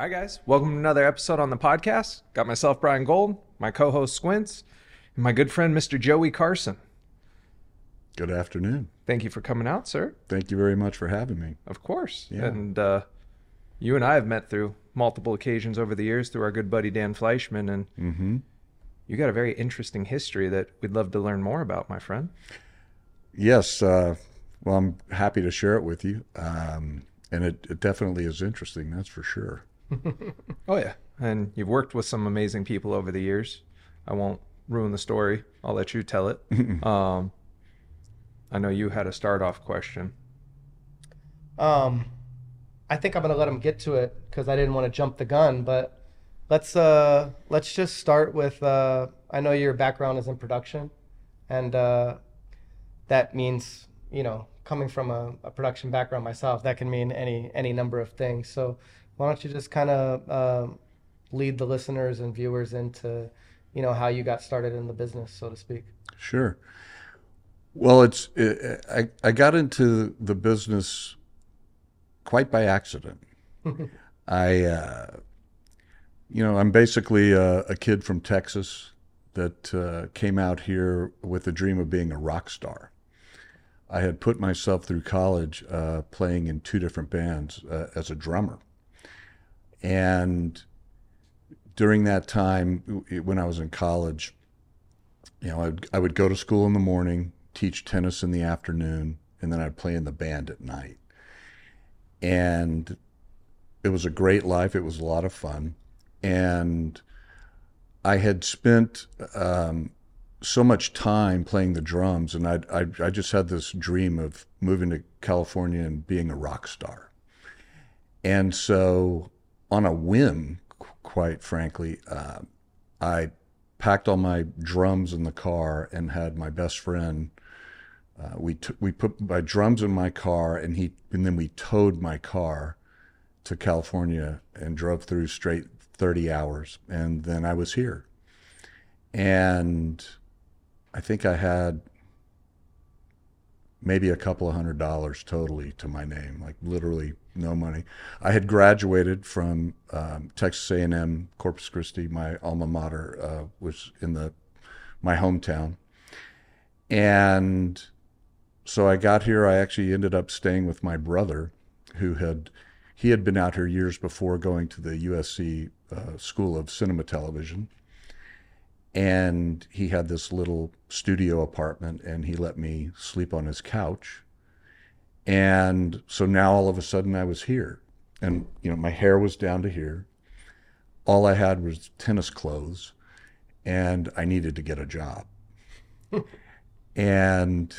Hi, guys. Welcome to another episode on the podcast. Got myself, Brian Gold, my co host, Squints, and my good friend, Mr. Joey Carson. Good afternoon. Thank you for coming out, sir. Thank you very much for having me. Of course. Yeah. And uh, you and I have met through multiple occasions over the years through our good buddy Dan Fleischman, and Mm-hmm. you got a very interesting history that we'd love to learn more about, my friend. Yes. Uh, well, I'm happy to share it with you. Um, and it, it definitely is interesting, that's for sure. Oh, yeah. And you've worked with some amazing people over the years. I won't ruin the story, I'll let you tell it. um, I know you had a start off question. Um, I think I'm gonna let him get to it because I didn't want to jump the gun. But let's uh, let's just start with. Uh, I know your background is in production, and uh, that means you know coming from a, a production background myself, that can mean any any number of things. So why don't you just kind of um lead the listeners and viewers into you know how you got started in the business, so to speak. Sure. Well, it's it, I I got into the business quite by accident. I, uh, you know, I'm basically a, a kid from Texas that uh, came out here with the dream of being a rock star. I had put myself through college uh, playing in two different bands uh, as a drummer, and during that time, when I was in college, you know, I'd, I would go to school in the morning, teach tennis in the afternoon, and then I'd play in the band at night. And it was a great life. It was a lot of fun. And I had spent um, so much time playing the drums, and I, I, I just had this dream of moving to California and being a rock star. And so, on a whim, qu- quite frankly, uh, I packed all my drums in the car and had my best friend. Uh, we t- we put my drums in my car and he and then we towed my car to California and drove through straight 30 hours and then I was here. And I think I had maybe a couple of hundred dollars totally to my name, like literally no money. I had graduated from um, Texas A&M Corpus Christi, my alma mater, uh, was in the my hometown, and so I got here. I actually ended up staying with my brother, who had he had been out here years before going to the USC uh, School of Cinema Television, and he had this little studio apartment, and he let me sleep on his couch. And so now all of a sudden I was here, and you know my hair was down to here. All I had was tennis clothes, and I needed to get a job. and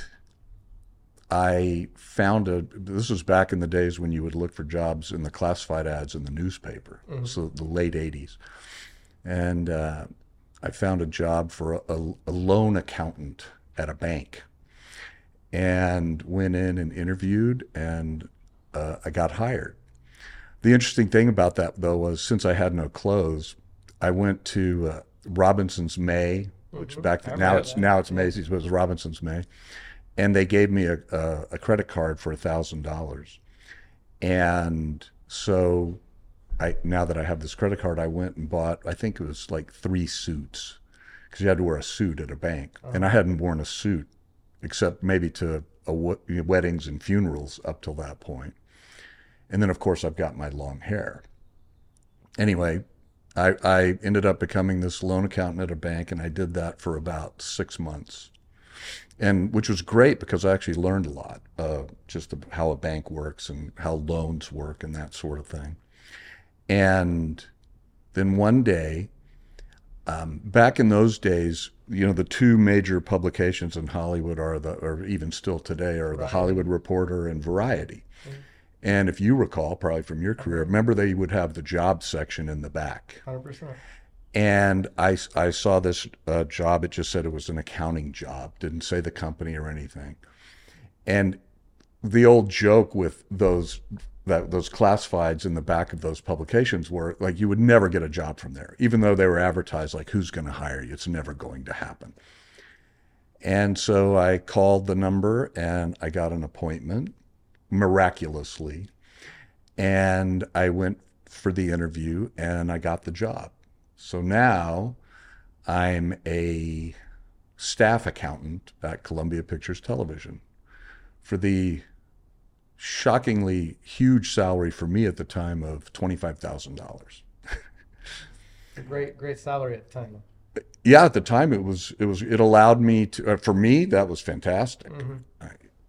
I found a. This was back in the days when you would look for jobs in the classified ads in the newspaper, so the late '80s, and uh, I found a job for a, a, a loan accountant at a bank, and went in and interviewed, and uh, I got hired. The interesting thing about that though was since I had no clothes, I went to uh, Robinson's May, which back then, now it's now it's Macy's, but it was Robinson's May, and they gave me a, a, a credit card for a thousand dollars, and so I now that I have this credit card, I went and bought I think it was like three suits because you had to wear a suit at a bank, and I hadn't worn a suit except maybe to a, w- weddings and funerals up till that point. And then, of course, I've got my long hair. Anyway, I, I ended up becoming this loan accountant at a bank, and I did that for about six months, and which was great because I actually learned a lot, uh, just how a bank works and how loans work and that sort of thing. And then one day, um, back in those days, you know, the two major publications in Hollywood are the, or even still today, are the Hollywood Reporter and Variety. And if you recall, probably from your career, remember they would have the job section in the back. Hundred percent. And I, I saw this uh, job. It just said it was an accounting job, didn't say the company or anything. And the old joke with those that those classifieds in the back of those publications were like you would never get a job from there, even though they were advertised like who's going to hire you. It's never going to happen. And so I called the number and I got an appointment miraculously. And I went for the interview and I got the job. So now I'm a staff accountant at Columbia Pictures Television for the shockingly huge salary for me at the time of $25,000. a great, great salary at the time. Yeah, at the time it was it was it allowed me to uh, for me that was fantastic.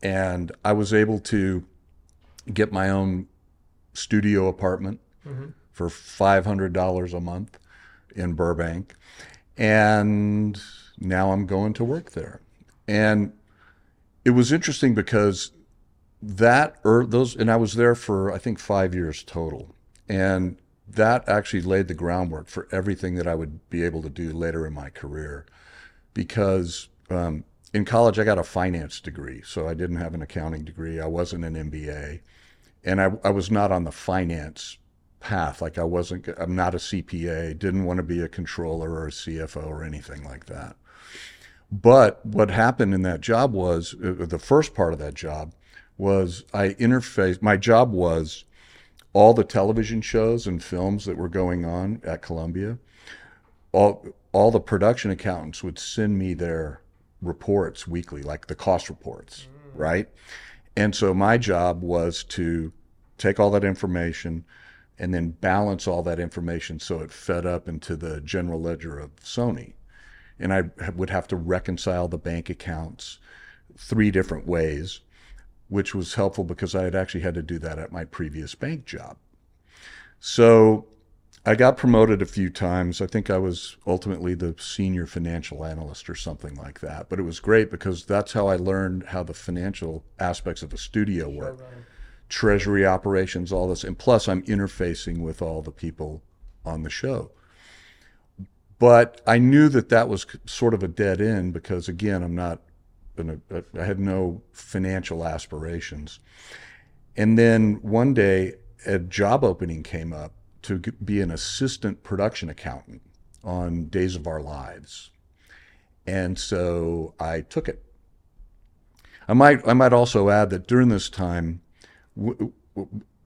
And I was able to get my own studio apartment for $500 a month in Burbank. And now I'm going to work there. And it was interesting because that or those and I was there for I think 5 years total. And that actually laid the groundwork for everything that I would be able to do later in my career because um, in college I got a finance degree, so I didn't have an accounting degree. I wasn't an MBA, and I, I was not on the finance path. Like I wasn't, I'm not a CPA. Didn't want to be a controller or a CFO or anything like that. But what happened in that job was uh, the first part of that job was I interfaced. My job was all the television shows and films that were going on at Columbia. All all the production accountants would send me their reports weekly, like the cost reports, right? And so my job was to take all that information and then balance all that information so it fed up into the general ledger of Sony. And I would have to reconcile the bank accounts three different ways, which was helpful because I had actually had to do that at my previous bank job. So I got promoted a few times. I think I was ultimately the senior financial analyst or something like that. But it was great because that's how I learned how the financial aspects of a studio work treasury operations, all this. And plus, I'm interfacing with all the people on the show. But I knew that that was sort of a dead end because, again, I'm not, gonna, I had no financial aspirations. And then one day, a job opening came up to be an assistant production accountant on Days of Our Lives. And so I took it. I might, I might also add that during this time,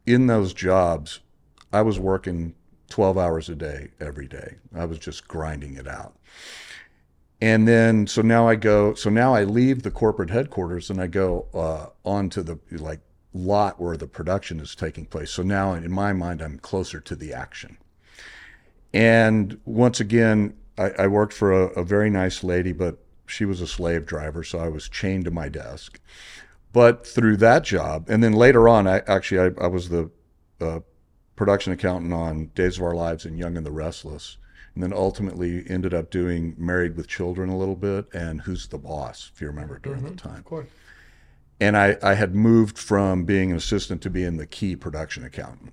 in those jobs, I was working 12 hours a day every day. I was just grinding it out. And then, so now I go, so now I leave the corporate headquarters and I go uh, on to the like lot where the production is taking place. So now in my mind, I'm closer to the action. And once again, I, I worked for a, a very nice lady, but she was a slave driver, so I was chained to my desk. But through that job, and then later on, I actually I, I was the uh, production accountant on Days of Our Lives and Young and the Restless, and then ultimately ended up doing Married with Children a little bit and Who's the Boss, if you remember during the mm-hmm, time. Of course. And I, I had moved from being an assistant to being the key production accountant.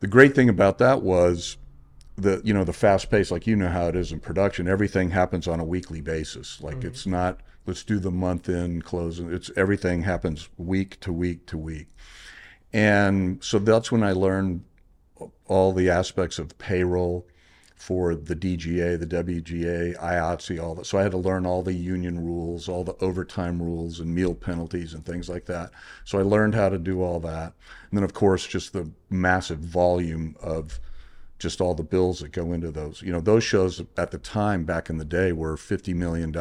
The great thing about that was the you know the fast pace like you know how it is in production everything happens on a weekly basis like mm-hmm. it's not let's do the month end closing it's everything happens week to week to week and so that's when i learned all the aspects of payroll for the DGA, the WGA, IATSE, all that. So I had to learn all the union rules, all the overtime rules, and meal penalties and things like that. So I learned how to do all that. And then, of course, just the massive volume of just all the bills that go into those. You know, those shows at the time back in the day were $50 million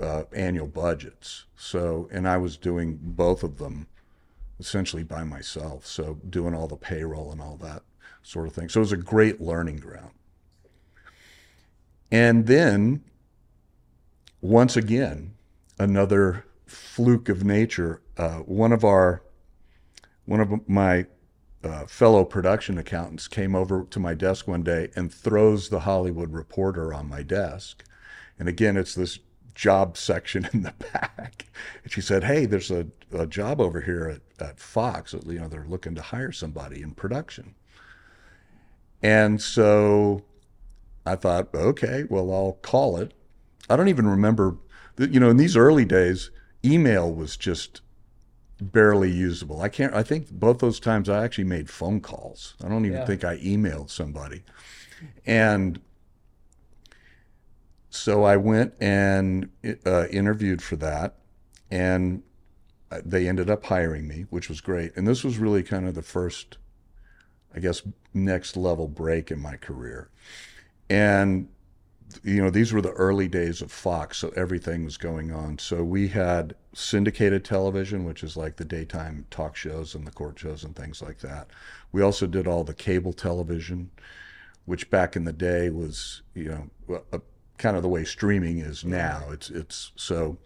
uh, annual budgets. So, and I was doing both of them essentially by myself. So, doing all the payroll and all that sort of thing. So, it was a great learning ground. And then, once again, another fluke of nature. Uh, one of our, one of my uh, fellow production accountants came over to my desk one day and throws the Hollywood Reporter on my desk. And again, it's this job section in the back. And she said, Hey, there's a, a job over here at, at Fox. You know, they're looking to hire somebody in production. And so I thought, okay, well, I'll call it. I don't even remember, you know, in these early days, email was just barely usable. I can't, I think both those times I actually made phone calls. I don't even Yeah. think I emailed somebody. And so I went and uh, interviewed for that, and uh, they ended up hiring me, which was great. And this was really kind of the first, I guess, next level break in my career. And, you know, these were the early days of Fox, so everything was going on. So we had syndicated television, which is like the daytime talk shows and the court shows and things like that. We also did all the cable television, which back in the day was, you know, a, uh, kind of the way streaming is now. It's it's so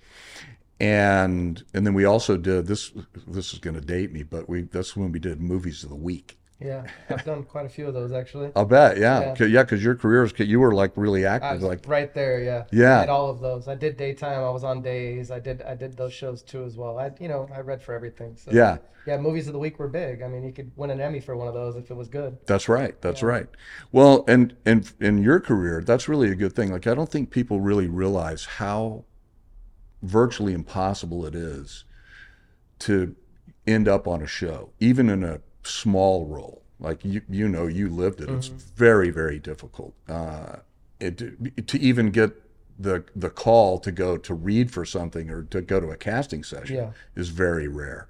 and and then we also did this this is going to date me but we that's when we did movies of the week Yeah, I've done quite a few of those actually. i'll bet yeah Yeah. 'Cause- yeah because your career was you were like really active like right there, yeah. Yeah. I did all of those. I did daytime. I was on days. I did I did those shows too as well. I you know I read for everything. So yeah yeah. Movies of the week were big. I mean, you could win an Emmy for one of those if it was good. that's right that's Yeah. right well and and in your career that's really a good thing like i don't think people really realize how virtually impossible it is to end up on a show even in a small role like you you know you lived it it's very very difficult uh it to even get the the call to go to read for something or to go to a casting session Yeah. is very rare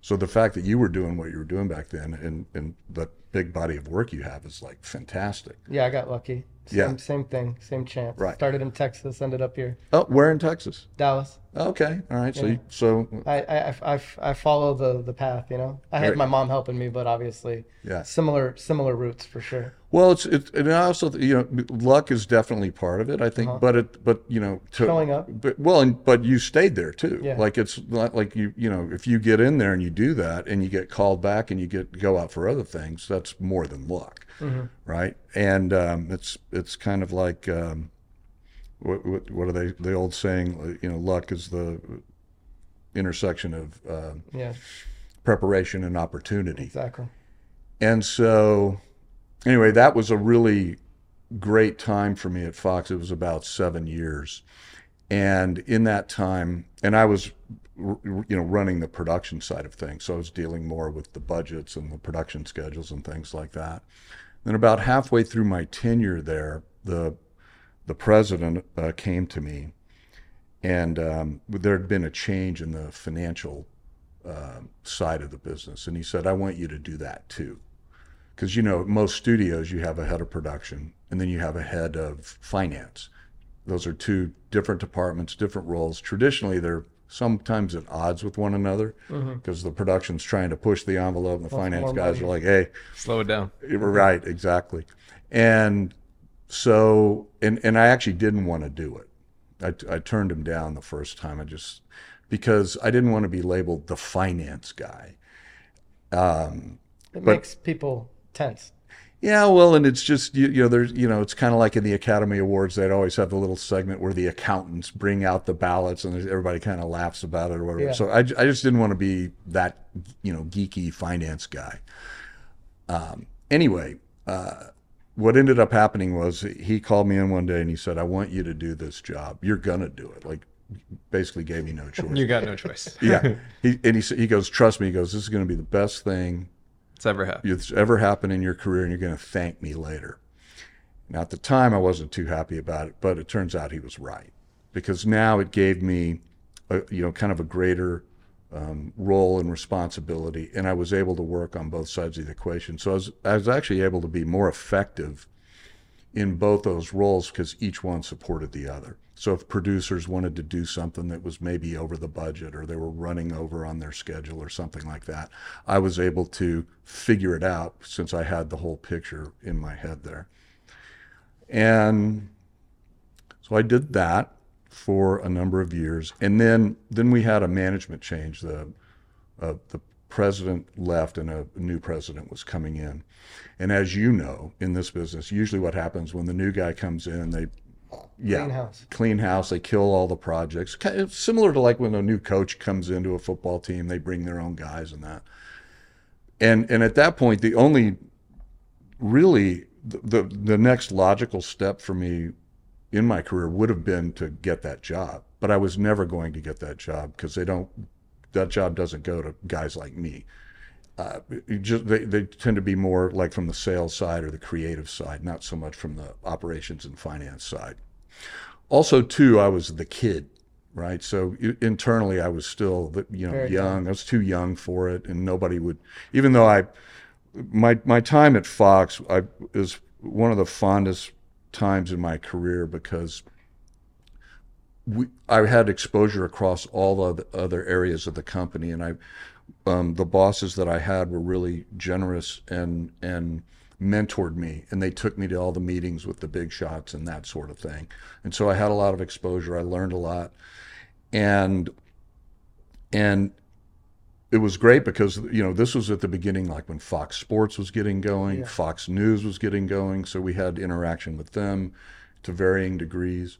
so the fact that you were doing what you were doing back then and and the big body of work you have is like fantastic Yeah, I got lucky. Same, Yeah. same thing, same chance. Right. Started in Texas, ended up here, oh where in texas Dallas. Okay all right so Yeah. you, so I, I, I, I follow the, the path, you know. I had Right. my mom helping me, but obviously yeah similar similar routes for sure. Well, it's it's and I also you know luck is definitely part of it. I think, Uh-huh. but it but you know to, Showing up. But well, and but you stayed there too. Yeah. Like it's not like you you know if you get in there and you do that and you get called back and you get go out for other things, that's more than luck, hmm right? And um, it's it's kind of like um, what, what what are they the old saying? You know, luck is the intersection of uh, Yeah, preparation and opportunity. exactly. And so, anyway, that was a really great time for me at Fox. It was about seven years. And in that time, and I was, you know, running the production side of things. So I was dealing more with the budgets and the production schedules and things like that. Then about halfway through my tenure there, the the president uh, came to me, and um, there had been a change in the financial uh, side of the business, and he said, "I want you to do that too." because you know most studios you have a head of production and then you have a head of finance those are two different departments different roles traditionally they're sometimes at odds with one another because the production's trying to push the envelope and the Want finance guys money. are like hey Slow it down. right exactly and so and and i actually didn't want to do it I, I turned him down the first time i just because i didn't want to be labeled the finance guy um, It But- makes people tense. Yeah, well, and it's just you, you know, there's you know, it's kind of like in the Academy Awards, they'd always have the little segment where the accountants bring out the ballots, and everybody kind of laughs about it or whatever. Yeah. So I, I just didn't want to be that you know geeky finance guy. Um, anyway, uh, what ended up happening was he called me in one day and he said, "I want you to do this job. You're gonna do it." Like, basically gave me no choice. You got no choice. yeah, he, and he said- he goes, "Trust me." He goes, "This is going to be the best thing It's ever happened. that's ever happened in your career, and you're going to thank me later. Now, at the time, I wasn't too happy about it, but it turns out he was right because now it gave me, a, you know, kind of a greater um, role and responsibility, and I was able to work on both sides of the equation. So I was, I was actually able to be more effective in both those roles because each one supported the other. So if producers wanted to do something that was maybe over the budget or they were running over on their schedule or something like that, I was able to figure it out since I had the whole picture in my head there. And so I did that for a number of years, and then then we had a management change. The uh, the president left, and a new president was coming in. And as you know, in this business, usually what happens when the new guy comes in, they yeah Clean house. clean house. They kill all the projects. Kind of similar to like when a new coach comes into a football team, they bring their own guys and that. And and at that point, the only really the the, the next logical step for me in my career would have been to get that job, but I was never going to get that job because they don't. That job doesn't go to guys like me. Uh, just they, they tend to be more like from the sales side or the creative side, not so much from the operations and finance side. Also, too, I was the kid, right? So internally, I was still, the- you know, Very young. I was too young for it, and nobody would, even though I my my time at Fox I, is one of the fondest times in my career because we, I had exposure across all the other areas of the company, and I, um, the bosses that I had were really generous and and mentored me, and they took me to all the meetings with the big shots and that sort of thing. And so I had a lot of exposure. I learned a lot, and and it was great because you know this was at the beginning like when Fox Sports was getting going, Yeah. Fox News was getting going, so we had interaction with them to varying degrees.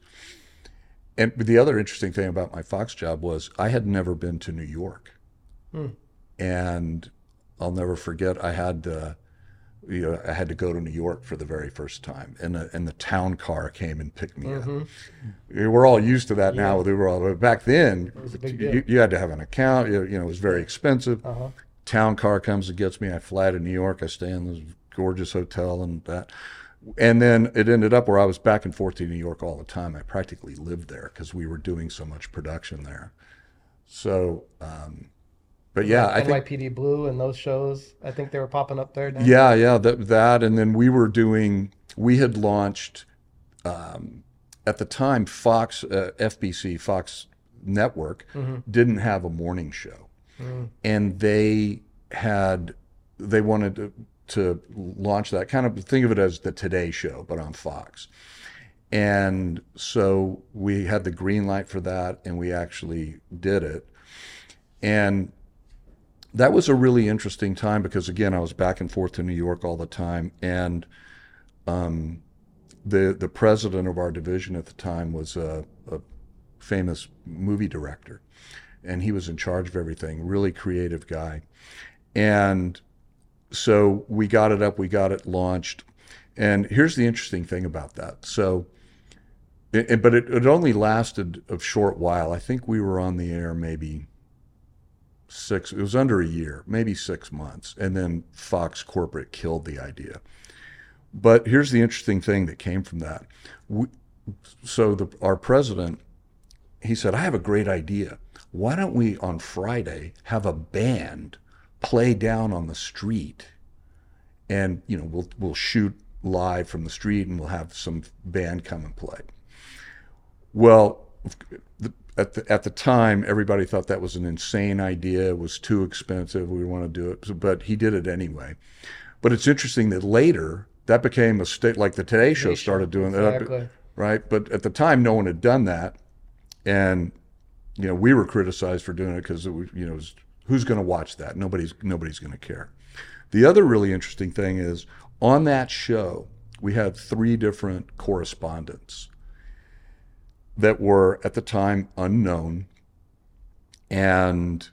And the other interesting thing about my Fox job was I had never been to New York, Hmm. and I'll never forget I had uh, you know I had to go to New York for the very first time, and the, and the town car came and picked me up. Mhm. We're all used to that now. We were all, but back then, was a big you, you had to have an account. You, you know, it was very expensive. Uh-huh. Town car comes and gets me. I fly to New York. I stay in this gorgeous hotel and that. And then it ended up where I was back and forth to New York all the time. I practically lived there because we were doing so much production there. So, um, but yeah, I think NYPD Blue and those shows. I think they were popping up there. Yeah, yeah, that that, and then we were doing. We had launched um, at the time Fox, uh, FBC, Fox Network didn't have a morning show, and they had they wanted to, to launch that kind of think of it as the Today Show, but on Fox. And so we had the green light for that, and we actually did it. And that was a really interesting time because again I was back and forth to New York all the time, and um, the the president of our division at the time was a, a famous movie director, and he was in charge of everything. Really creative guy, and so we got it up, we got it launched, and here's the interesting thing about that. So. It, it- but it, it only lasted a short while. I think we were on the air maybe six it was under a year maybe six months and then fox corporate killed the idea. But here's the interesting thing that came from that. We, so the, our president he said i have a great idea. Why don't we on friday have a band play down on the street? And you know we'll we'll shoot live from the street and we'll have some band come and play. Well, the, at the at the time, everybody thought that was an insane idea. It was too expensive. We want to do it, but he did it anyway. But it's interesting that later that became a state like the Today Show started doing that, right? But at the time, no one had done that, and you know we were criticized for doing it because it was you know it was, who's going to watch that? Nobody's nobody's going to care. The other really interesting thing is on that show we had three different correspondents that were at the time unknown and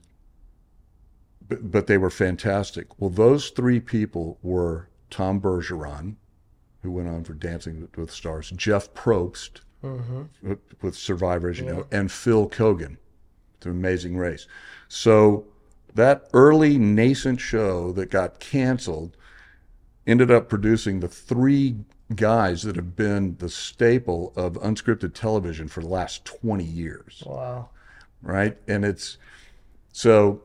but, but they were fantastic. Well those three people were tom bergeron who went on for dancing with, stars jeff probst mm-hmm. with, with survivor as you know and phil keoghan to amazing race. So that early nascent show that got canceled ended up producing the three guys that have been the staple of unscripted television for the last 20 years, Wow. right? And it's so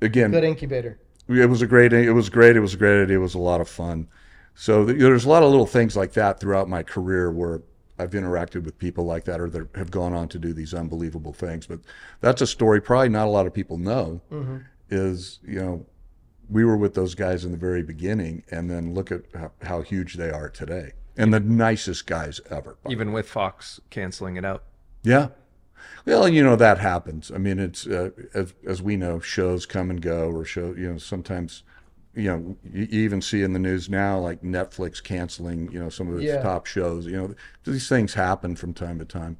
again, Good incubator. it was a great it was great, it was a great idea, it was a lot of fun. So there's a lot of little things like that throughout my career where I've interacted with people like that or that have gone on to do these unbelievable things. But that's a story probably not a lot of people know mm-hmm. is, you know, we were with those guys in the very beginning and then look at how, how huge they are today. And the nicest guys ever. Even with Fox canceling it out. Yeah. Well, you know that happens. I mean, it's uh, as as we know, shows come and go, or show you know sometimes, you know, you you even see in the news now like Netflix canceling you know some of its Yeah. top shows. You know, these things happen from time to time,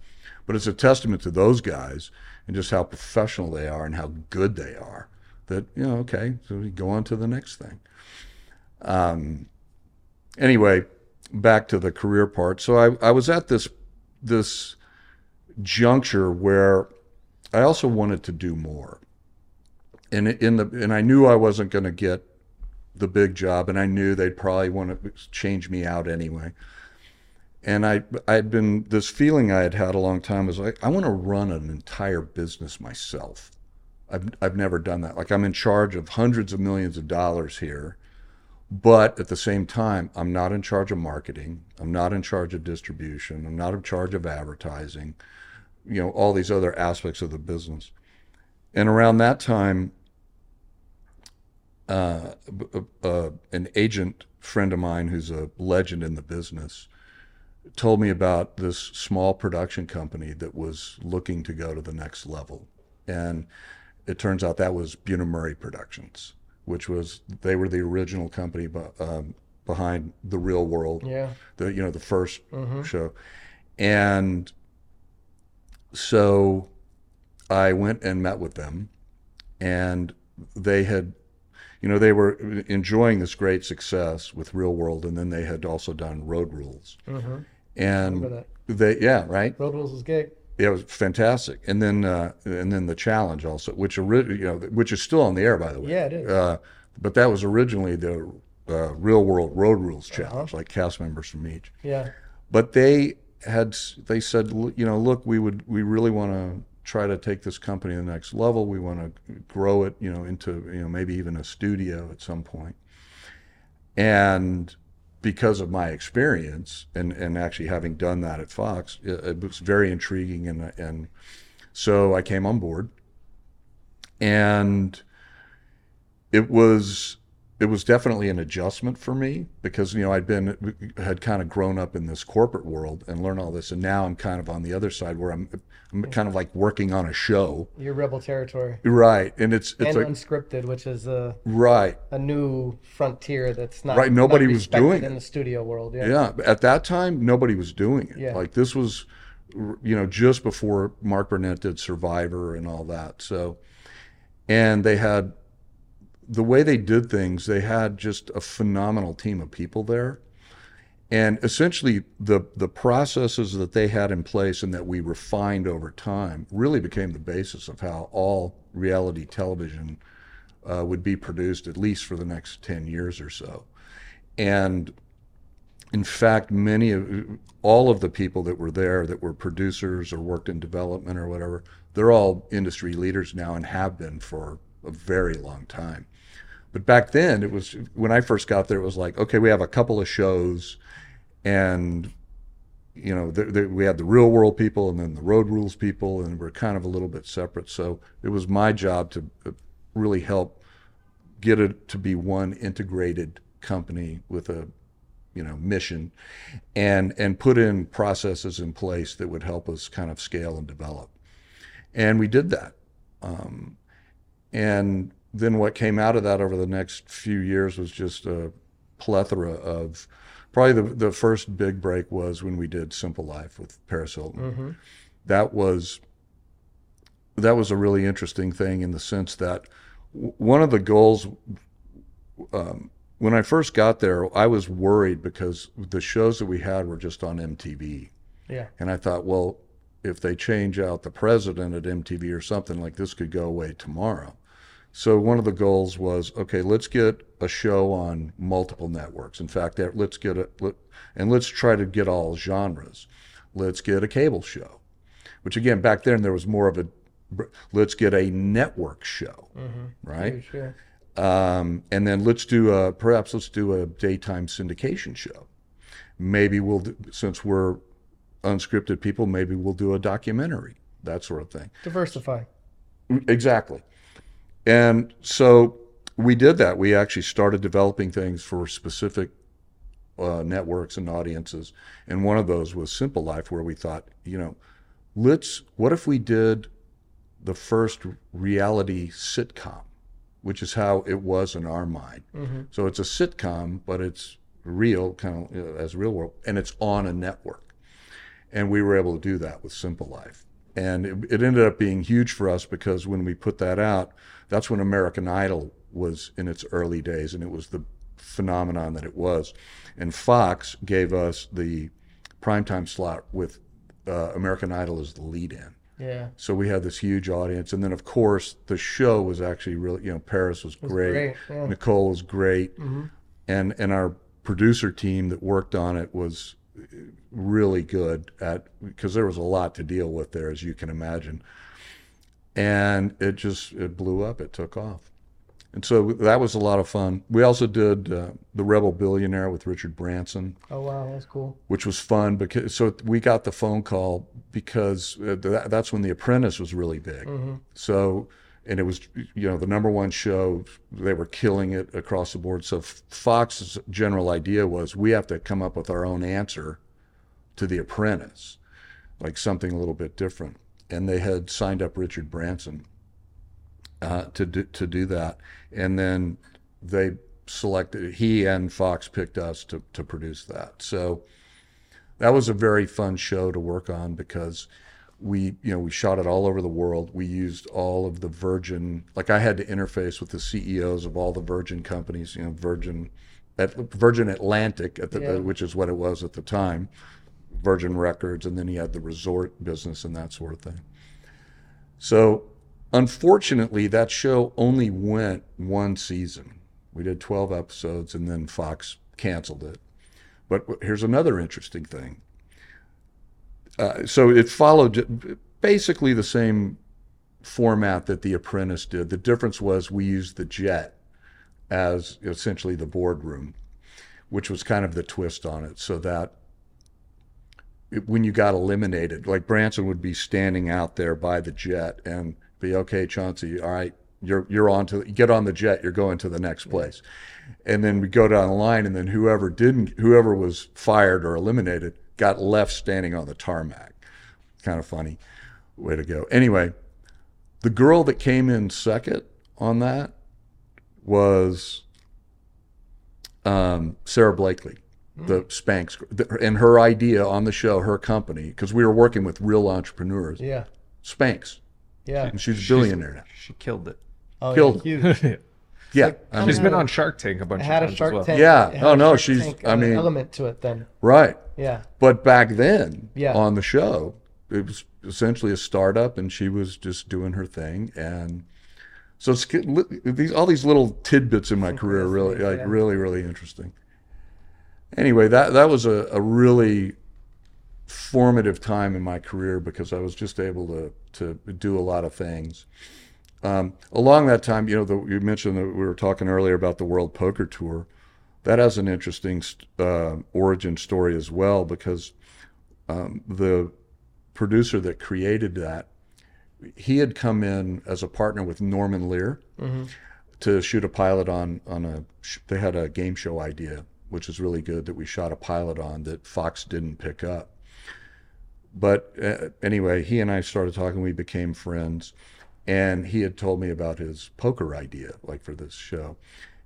but it's a testament to those guys and just how professional they are and how good they are. That you know, okay, so we go on to the next thing. Um, anyway, back to the career part. So I, I was at this this juncture where I also wanted to do more. And in the and I knew I wasn't going to get the big job, and I knew they'd probably want to change me out anyway. And I I'd been this feeling I had had a long time was like I want to run an entire business myself. I've I've never done that. Like I'm in charge of hundreds of millions of dollars here, But at the same time, I'm not in charge of marketing. I'm not in charge of distribution. I'm not in charge of advertising, you know, all these other aspects of the business. And around that time, uh, uh, an agent friend of mine who's a legend in the business told me about this small production company that was looking to go to the next level. And it turns out that was Bunim/Murray Productions, which was they were the original company um, behind the Real World, yeah, the you know the 1st mm-hmm. show, and so I went and met with them, and they had you know, they were enjoying this great success with Real World, and then they had also done Road Rules. Mm-hmm. And they, yeah, right. Road Rules was great. Yeah, it was fantastic. And then, uh, and then the challenge also, which you know, which is still on the air, by the way. Yeah, it is. Uh, but that was originally the uh, Real World Road Rules uh-huh. challenge, uh-huh. like cast members from each. Yeah. But they had, they said, you know, look, we would, we really want to try to take this company to the next level. We want to grow it, you know, into you know maybe even a studio at some point. And because of my experience and, and actually having done that at Fox, it, it was very intriguing and and so I came on board. And it was it was definitely an adjustment for me because you know I'd been had kind of grown up in this corporate world and learned all this, and now I'm kind of on the other side where I'm I'm kind of like working on a show. Your rebel territory, right? And it's it's and like, unscripted, which is a right a new frontier that's not right. Nobody not was doing it. in the studio world. Yeah, yeah. At that time, nobody was doing it. Yeah. like this was, you know, just before Mark Burnett did Survivor and all that. So, and they had the way they did things, they had just a phenomenal team of people there. And essentially, the, the processes that they had in place and that we refined over time really became the basis of how all reality television uh, would be produced, at least for the next 10 years or so. And in fact, many of all of the people that were there that were producers or worked in development or whatever, they're all industry leaders now and have been for a very long time. But back then, it was when I first got there. It was like, okay, we have a couple of shows, and you know, the, the, we had the real world people and then the road rules people, and we're kind of a little bit separate. So it was my job to uh, really help get it to be one integrated company with a you know mission and and put in processes in place that would help us kind of scale and develop and we did that um, and then what came out of that over the next few years was just a plethora of probably the, the first big break was when we did simple life with paris hilton. Mm-hmm. that was that was a really interesting thing in the sense that one of the goals um, when i first got there i was worried because the shows that we had were just on mtv yeah. And i thought well if they change out the president at mtv or something like this could go away tomorrow so one of the goals was, okay, let's get a show on multiple networks. In fact, let's get a let, and let's try to get all genres. Let's get a cable show, which again, back then there was more of a, let's get a network show, mm-hmm. right? Sure. Um, and then let's do a, perhaps let's do a daytime syndication show. Maybe we'll, do, since we're unscripted people, maybe we'll do a documentary, that sort of thing. Diversify. Exactly. And so we did that. We actually started developing things for specific uh, networks and audiences. And one of those was Simple Life, where we thought, you know, let's, what if we did the first reality sitcom, which is how it was in our mind. Mm-hmm. So it's a sitcom, but it's real, kind of you know, as real world, and it's on a network. And we were able to do that with Simple Life. And it, it ended up being huge for us because when we put that out, that's when American Idol was in its early days, and it was the phenomenon that it was. And Fox gave us the primetime slot with uh, American Idol as the lead in. Yeah. So we had this huge audience, and then of course the show was actually really, you know, Paris was, was great, great yeah. Nicole was great, mm-hmm. and and our producer team that worked on it was really good at because there was a lot to deal with there, as you can imagine and it just it blew up. It took off, And so that was a lot of fun. We also did uh, the Rebel Billionaire with Richard Branson, Oh wow, that's cool. which was fun because so we got the phone call because uh, that, that's when The Apprentice was really big. So and it was you know the number one show. They were killing it across the board. So Fox's general idea was we have to come up with our own answer to The Apprentice, like something a little bit different. And they had signed up Richard Branson uh, to do, to do that, and then they selected he and Fox picked us to to produce that. So that was a very fun show to work on because we you know we shot it all over the world. We used all of the Virgin like I had to interface with the CEOs of all the Virgin companies. You know Virgin. At Virgin Atlantic, at the, Yeah. which is what it was at the time, Virgin Records, and then he had the resort business and that sort of thing. So, unfortunately, that show only went one season. We did 12 episodes and then Fox canceled it. But here's another interesting thing. Uh, so, it followed basically the same format that The Apprentice did. The difference was we used the jet as essentially the boardroom, which was kind of the twist on it, so that it- when you got eliminated, like Branson would be standing out there by the jet and be okay, Chauncey, all right, you're you're on to get on the jet, you're going to the next place, and then we go down the line, and then whoever didn't, whoever was fired or eliminated, got left standing on the tarmac. Kind of funny way to go. Anyway, the girl that came in second on that was um, Sara Blakely, the Spanx, the- and her idea on the show, her company, because we were working with real entrepreneurs, Yeah, Spanx, yeah. and she's a billionaire now. She killed it. Oh, Killed. yeah, huge. Yeah, I She's mean, been on Shark Tank a bunch of had times a Shark well. Tank. Yeah. it had Oh, a no, Shark she's- Tank, I uh, mean- element to it. Then right. yeah, But back then, Yeah. on the show, it was essentially a startup, and she was just doing her thing. And so it's, li- these all these little tidbits in my career are really like yeah. really really interesting. Anyway, that that was a, a really formative time in my career because I was just able to to do a lot of things. Um, along that time, you know, the, you mentioned that we were talking earlier about the World Poker Tour. That has an interesting uh, origin story as well because um, the producer that created that, he had come in as a partner with Norman Lear to shoot a pilot on on a. They had a game show idea, which is really good that we shot a pilot on that Fox didn't pick up. But uh, anyway, he and I started talking. We became friends, and he had told me about his poker idea, like for this show,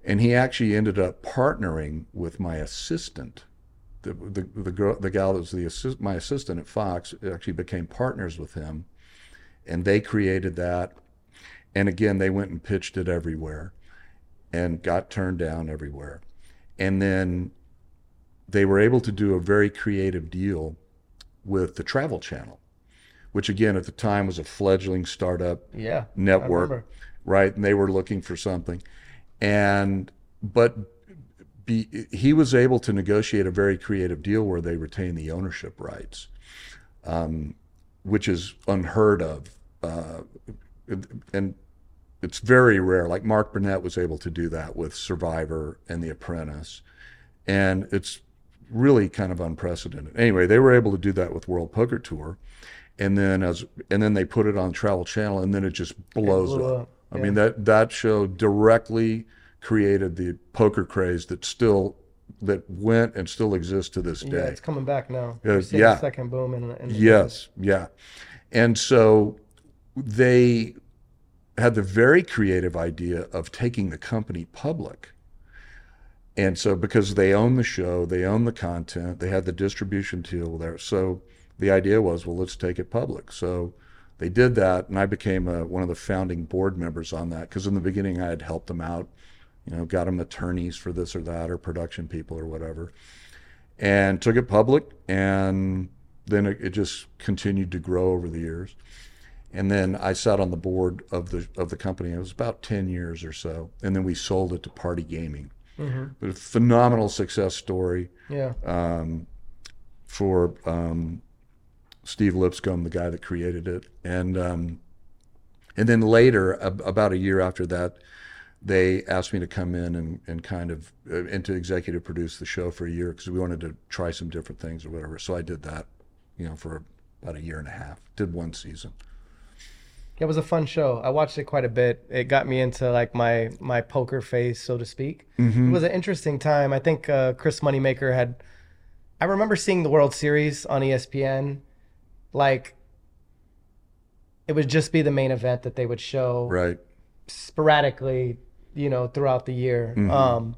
and he actually ended up partnering with my assistant. The the the girl the gal that was the assist, my assistant at Fox actually became partners with him, and they created that. And again, they went and pitched it everywhere, and got turned down everywhere, and then they were able to do a very creative deal with the Travel Channel, which again at the time was a fledgling startup yeah. Network, right? And they were looking for something, and but be, he was able to negotiate a very creative deal where they retain the ownership rights, um, which is unheard of, uh, and it's very rare. Like Mark Burnett was able to do that with Survivor and The Apprentice, and it's really kind of unprecedented. Anyway, they were able to do that with World Poker Tour, and then as and then they put it on Travel Channel, and then it just blows blew up. up, I yeah. mean that that show directly created the poker craze that still that went and still exists to this day. Yeah, it's coming back now. Uh, seeing yeah. second boom in, in Yes, yeah. And so they had the very creative idea of taking the company public. And so because they own the show, they own the content, they had the distribution deal there. So the idea was, well, let's take it public. So they did that, and I became a, one of the founding board members on that because in the beginning I had helped them out, you know, got them attorneys for this or that or production people or whatever, and took it public, and then it, it just continued to grow over the years. And then I sat on the board of the of the company. It was about ten years or so, and then we sold it to Party Gaming. But a phenomenal success story Yeah. um, for um, Steve Lipscomb, the guy that created it, and um, and then later, ab- about a year after that, they asked me to come in and, and kind of uh, and to executive produce the show for a year because we wanted to try some different things or whatever. So I did that, you know, for about a year and a half. Did one season. It was a fun show. I watched it quite a bit. It got me into like my my poker phase, so to speak. Mm-hmm. It was an interesting time. I think uh, Chris Moneymaker had. I remember seeing the World Series on ESPN, like. It would just be the main event that they would show Right. sporadically, you know, throughout the year. Mhm. Um,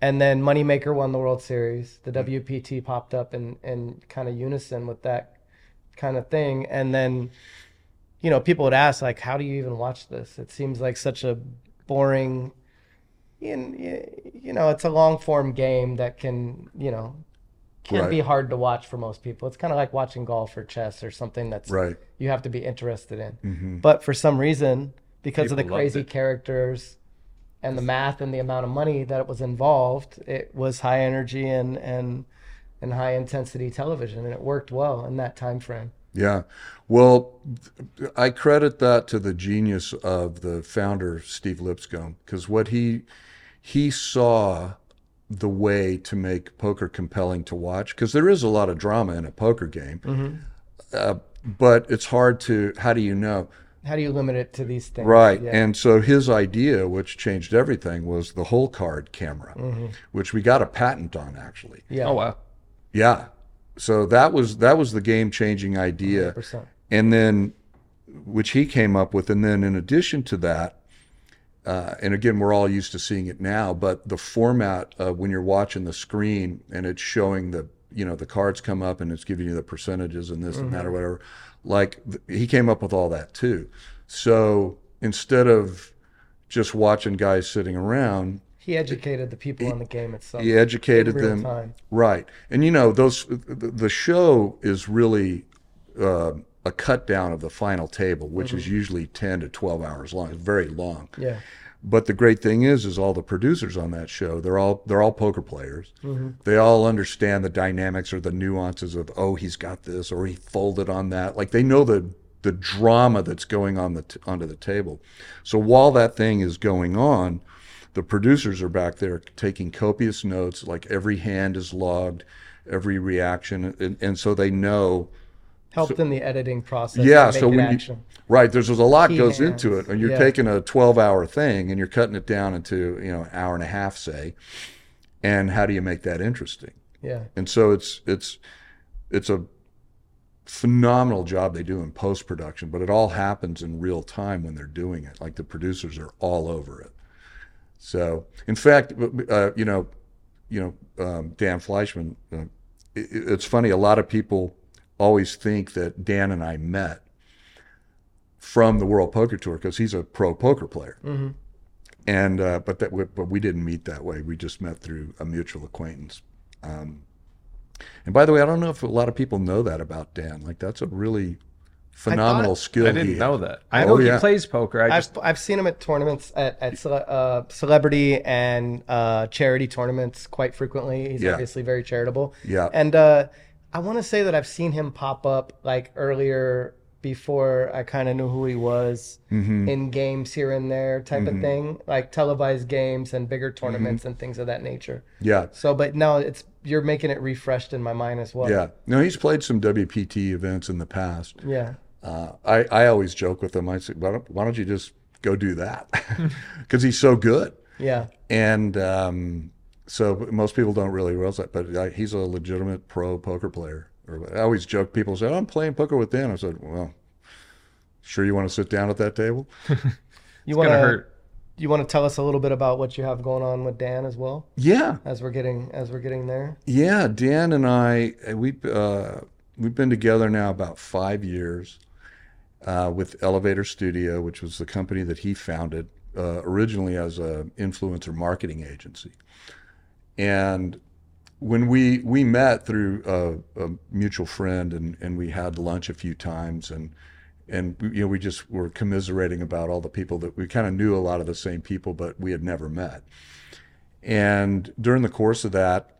and then Moneymaker won the World Series. The WPT popped up in, in kind of unison with that kind of thing. And then, you know, people would ask, like, how do you even watch this? It seems like such a boring, you know, it's a long form game that can, you know, can Right. be hard to watch for most people. It's kind of like watching golf or chess or something that's Right. you have to be interested in. hmm But for some reason, because of the crazy characters and the math and the amount of money that it was involved, it was high energy and and and high intensity television, and it worked well in that time frame. Yeah. Well, I credit that to the genius of the founder, Steve Lipscomb, because what he he saw the way to make poker compelling to watch, because there is a lot of drama in a poker game, uh, but it's hard to. How do you know? How do you limit it to these things? Right. Yeah. And so his idea, which changed everything, was the whole card camera, which we got a patent on actually. yeah. Oh wow. Yeah. So that was that was the game changing idea. 100%. and then which he came up with and then in addition to that uh, and again we're all used to seeing it now but the format of when you're watching the screen and it's showing the you know the cards come up and it's giving you the percentages and this and that or whatever like he came up with all that too so instead of just watching guys sitting around He educated the people on the game itself. he educated them time. right and you know those the the show is really uh, a cut down of the final table which is usually 10 to 12 hours long it's very long. Yeah. but the great thing is is all the producers on that show they're all they're all poker players. Mm-hmm. they all understand the dynamics or the nuances of oh he's got this or he folded on that. Like they know the the drama that's going on the t- onto the table. So while that thing is going on the producers are back there taking copious notes like every hand is logged every reaction and, and so they know Helped in the editing process. yeah so when you right there's, there's a lot Key goes hands, into it and you're yeah. taking a 12 hour thing and you're cutting it down into you know an hour and a half say and how do you make that interesting Yeah. and so it's it's it's a phenomenal job they do in post production but it all happens in real time when they're doing it like the producers are all over it so in fact uh, you know you know um, dan Fleyshman uh, it, it's funny a lot of people always think that dan and i met from the world poker tour because he's a pro poker player Mm-hmm. and uh, but that we, but we didn't meet that way. We just met through a mutual acquaintance. Um, and by the way, I don't know if a lot of people know that about Dan. Like that's a really phenomenal skill. I didn't had. know that. I Oh, know he yeah. plays poker. I just I've I've seen him at tournaments at, at cele- uh, celebrity and uh, charity tournaments quite frequently. He's Yeah. obviously very charitable. Yeah. And uh, I want to say that I've seen him pop up like earlier before I kind of knew who he was Mm-hmm. in games here and there type of thing, like televised games and bigger tournaments Mm-hmm. and things of that nature. Yeah, So, but now it's you're making it refreshed in my mind as well. yeah. No, he's played some WPT events in the past. Yeah. Uh, I I always joke with him. I say, why don't, why don't you just go do that? Because he's so good. Yeah. And um, so most people don't really realize that, but uh, he's a legitimate pro poker player. Or I always joke. People say, oh, "I'm playing poker with Dan." I said, "Well, sure you want to sit down at that table?" You want gonna hurt. you want to tell us a little bit about what you have going on with Dan as well Yeah, as we're getting as we're getting there. yeah. Dan and I, we uh, we've been together now about five years uh, with Elevator Studio, which was the company that he founded uh, originally as a influencer marketing agency, and when we we met through a, a mutual friend and and we had lunch a few times and and you know we just were commiserating about all the people that we kind of knew a lot of the same people but we had never met and during the course of that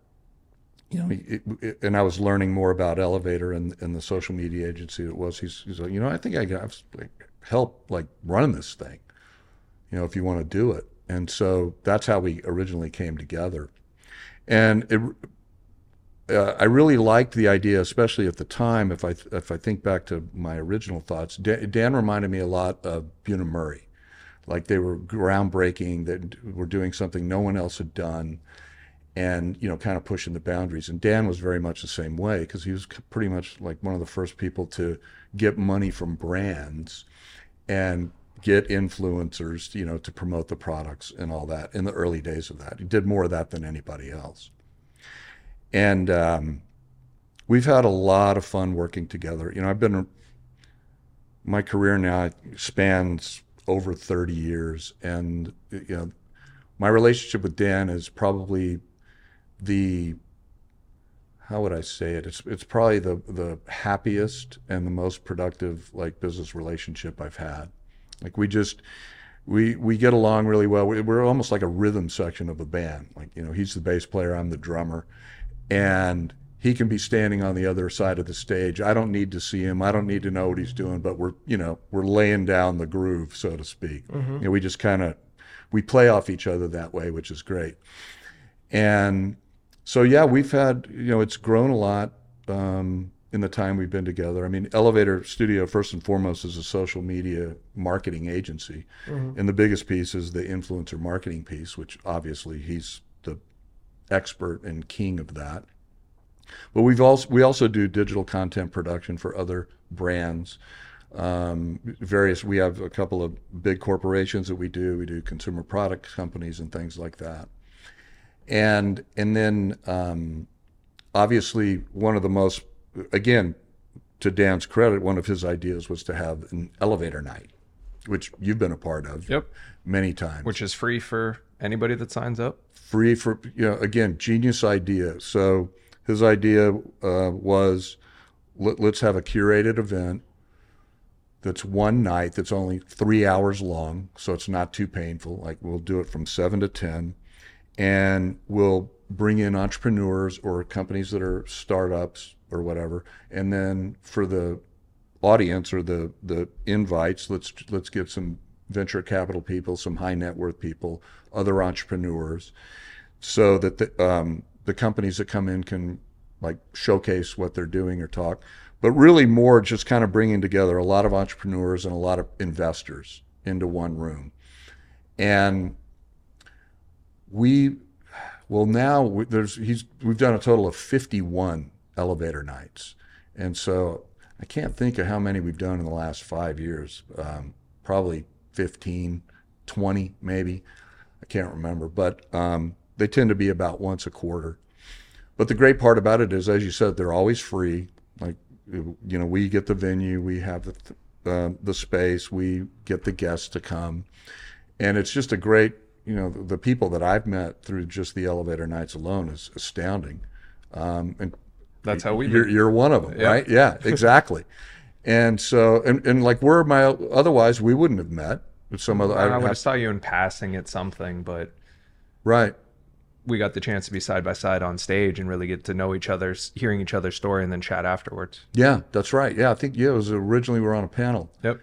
you know it, it, and I was learning more about Elevator and, and the social media agency it was he's, he's like you know I think I like, help like running this thing you know if you want to do it And so that's how we originally came together. And it, uh, I really liked the idea, especially at the time. If I if I think back to my original thoughts, Dan, Dan reminded me a lot of Bunim/Murray, like they were groundbreaking, that were doing something no one else had done, and you know, kind of pushing the boundaries. And Dan was very much the same way because he was pretty much like one of the first people to get money from brands and get influencers, you know, to promote the products and all that in the early days of that. He did more of that than anybody else. And um, we've had a lot of fun working together. You know, I've been, my career now spans over 30 years. And, you know, my relationship with Dan is probably the, how would I say it? It's, it's probably the, the happiest and the most productive like business relationship I've had. Like we just, we we get along really well. We're almost like a rhythm section of a band. Like you know, he's the bass player, I'm the drummer, and he can be standing on the other side of the stage. I don't need to see him. I don't need to know what he's doing, but we're, you know, we're laying down the groove, so to speak. Mm-hmm. You know, we just kind of we play off each other that way, which is great. And so yeah, we've had, you know, it's grown a lot um, in the time we've been together. I mean, Elevator Studio first and foremost is a social media marketing agency. Mm-hmm. And the biggest piece is the influencer marketing piece, which obviously he's the expert and king of that. But we've also we also do digital content production for other brands. Um, various we have a couple of big corporations that we do. We do consumer product companies and things like that. And and then um, obviously one of the most again to Dan's credit, one of his ideas was to have an elevator night, which you've been a part of. Yep. Many times. Which is free for anybody that signs up free for you know again genius idea so his idea uh, was let, us have a curated event that's one night that's only three hours long so it's not too painful like we'll do it from 7 to 10 and we'll bring in entrepreneurs or companies that are startups or whatever and then for the audience or the the invites let's let's get some venture capital people, some high net worth people, other entrepreneurs, so that the, um, the companies that come in can like showcase what they're doing or talk. But really, more just kind of bringing together a lot of entrepreneurs and a lot of investors into one room. And we, well, now there's he's we've done a total of 51 elevator nights, and so I can't think of how many we've done in the last five years. Um, probably 15, 20 maybe. I can't remember, but um, they tend to be about once a quarter. But the great part about it is, as you said, they're always free. Like, you know, we get the venue, we have the uh, the space, we get the guests to come, and it's just a great. You know, the, the people that I've met through just the elevator nights alone is astounding. Um, and that's how we. You're, you're one of them, yeah. right? Yeah, exactly. And so, and, and like where my otherwise we wouldn't have met with some other. I, I would have saw you in passing at something, but right. We got the chance to be side by side on stage and really get to know each other's, hearing each other's story, and then chat afterwards. Yeah, that's right. Yeah, I think yeah, it was originally we were on a panel. Yep.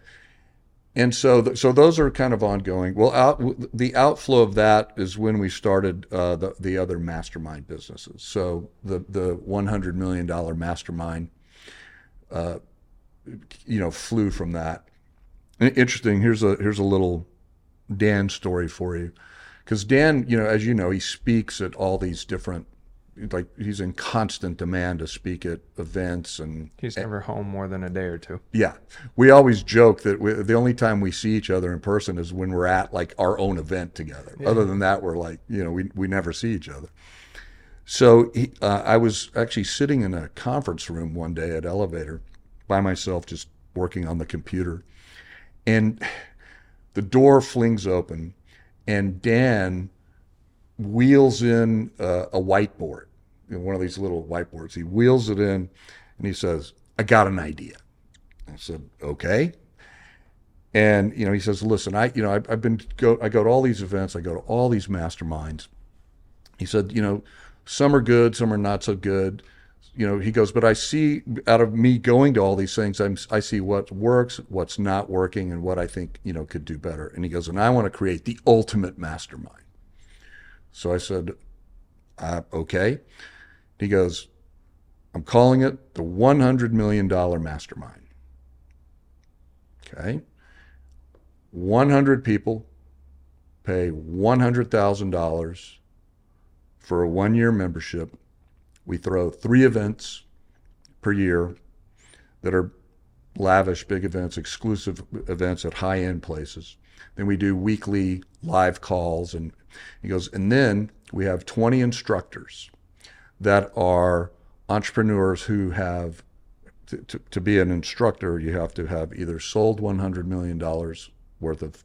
And so, th- so those are kind of ongoing. Well, out, the outflow of that is when we started uh, the the other mastermind businesses. So the the one hundred million dollar mastermind uh, you know, flew from that. Interesting. Here's a here's a little Dan story for you, because Dan, you know, as you know, he speaks at all these different, like he's in constant demand to speak at events and. He's never and, home more than a day or two. Yeah, we always joke that we, the only time we see each other in person is when we're at like our own event together. Yeah. Other than that, we're like, you know, we we never see each other. So he, uh, I was actually sitting in a conference room one day at Elevator by myself, just working on the computer. And the door flings open, and Dan wheels in uh, a whiteboard, you know, one of these little whiteboards. He wheels it in, and he says, "I got an idea." I said, "Okay." And you know, he says, "Listen, I you know I, have been go I go to all these events, I go to all these masterminds." He said, "You know, some are good, some are not so good. you know, he goes, but I see out of me going to all these things, I'm, I see what works, what's not working, and what I think, you know, could do better. And he goes, and I want to create the ultimate mastermind. So I said, uh, okay. He goes, I'm calling it the $100 million mastermind. Okay. 100 people pay $100,000 for a one year membership. We throw three events per year that are lavish, big events, exclusive events at high end places. Then we do weekly live calls. And he goes, and then we have 20 instructors that are entrepreneurs who have, to, to, to be an instructor, you have to have either sold $100 million worth of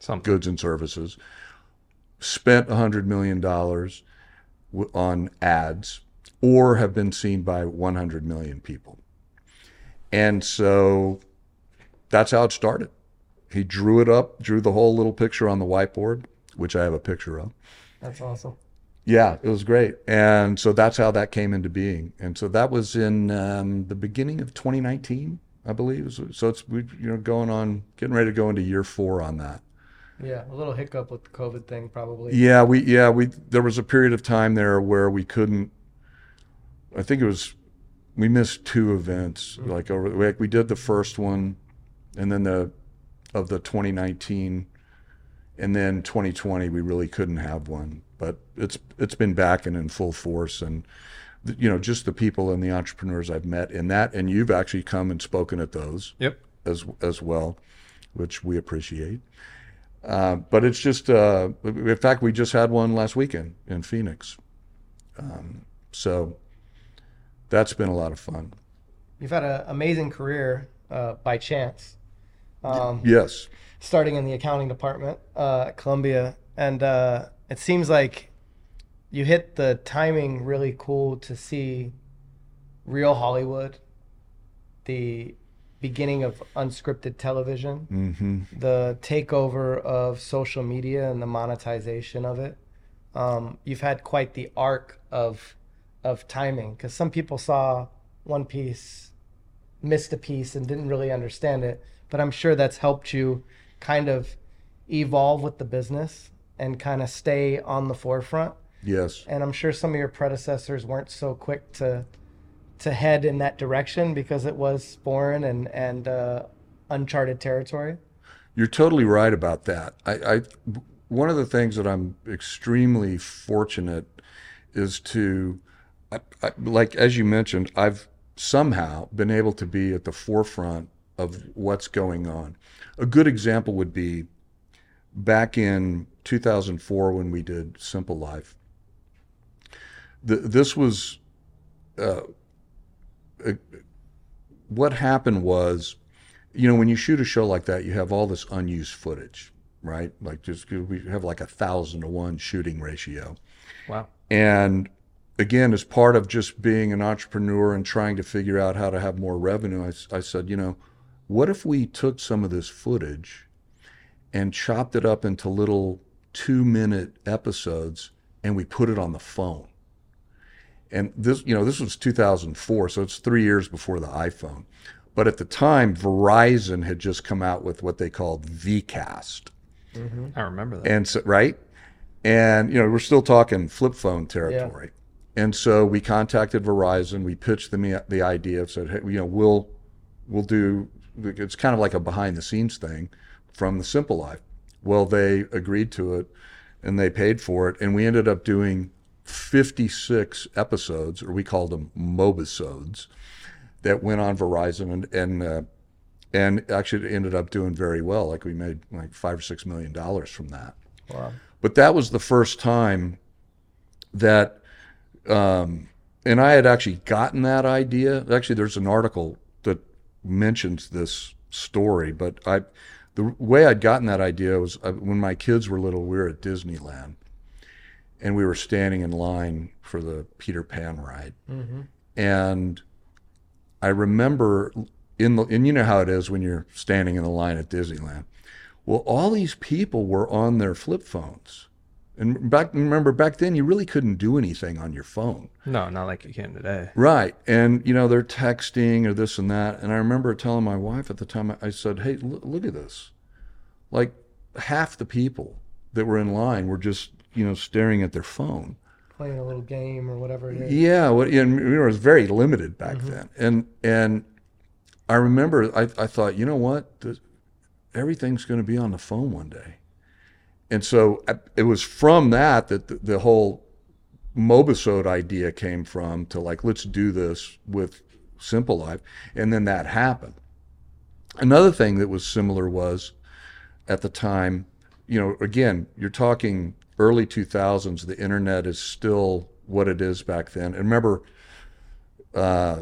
Something. goods and services, spent $100 million on ads, or have been seen by 100 million people. And so that's how it started. He drew it up, drew the whole little picture on the whiteboard, which I have a picture of. That's awesome. Yeah, it was great. And so that's how that came into being. And so that was in um, the beginning of 2019, I believe. So, it's we, you know going on, getting ready to go into year four on that. Yeah, a little hiccup with the COVID thing, probably. Yeah, we yeah we there was a period of time there where we couldn't. I think it was we missed two events. Like over like we did the first one, and then the of the 2019, and then 2020 we really couldn't have one. But it's it's been back and in full force, and you know just the people and the entrepreneurs I've met in that, and you've actually come and spoken at those Yep. as as well, which we appreciate. Uh, but it's just, uh, in fact, we just had one last weekend in Phoenix. Um, so that's been a lot of fun. You've had an amazing career uh, by chance. Um, Yes. starting in the accounting department uh, at Columbia, and uh, it seems like you hit the timing really cool to see real Hollywood, the beginning of unscripted television, hmm the takeover of social media and the monetization of it. Um, you've had quite the arc of of timing because some people saw One Piece, missed a piece, and didn't really understand it. But I'm sure that's helped you kind of evolve with the business and kind of stay on the forefront. Yes. And I'm sure some of your predecessors weren't so quick to to head in that direction because it was foreign and and uh, uncharted territory. You're totally right about that. I, I, one of the things that I'm extremely fortunate is to, I, I, like as you mentioned, I've somehow been able to be at the forefront of what's going on. A good example would be back in 2004 when we did Simple Life. The, this was uh, uh, what happened was you know, when you shoot a show like that, you have all this unused footage, right? Like just we have like a thousand to one shooting ratio. Wow. And again, as part of just being an entrepreneur and trying to figure out how to have more revenue, I said, you know, what if we took some of this footage and chopped it up into little two minute episodes and we put it on the phone? And this, you know, this was 2004, so it's three years before the iPhone. But at the time, Verizon had just come out with what they called VCast. Mm-hmm. I remember that. And so, right? And, you know, we're still talking flip phone territory. Yeah. And so we contacted Verizon. We pitched them the, the idea, said, hey, you know, we'll, we'll do, it's kind of like a behind the scenes thing from the Simple Life. Well, they agreed to it and they paid for it. And we ended up doing 56 episodes, or we called them mobisodes, that went on Verizon and, and, uh, and actually ended up doing very well. Like we made like five or six million dollars from that. Wow. But that was the first time that, um, and I had actually gotten that idea. Actually, there's an article mentions this story, but I, the way I'd gotten that idea was uh, when my kids were little, we were at Disneyland, and we were standing in line for the Peter Pan ride, and I remember in the and you know how it is when you're standing in the line at Disneyland. Well, all these people were on their flip phones And back remember back then you really couldn't do anything on your phone. No, not like you can today. Right. And, you know, they're texting or this and that. And I remember telling my wife at the time, I said, hey, look, look at this. Like half the people that were in line were just, you know, staring at their phone. Playing a little game or whatever it is. Yeah. What, and you know, it was very limited back Mm-hmm. then. And, and I remember I, I thought, you know what? The, everything's going to be on the phone one day. And so I- it was from that that the, the whole Mobisode idea came from to like, let's do this with Simple Life. And then that happened. Another thing that was similar was at the time, you know, again, you're talking early 2000s, the internet is still what it is back then. And remember, uh,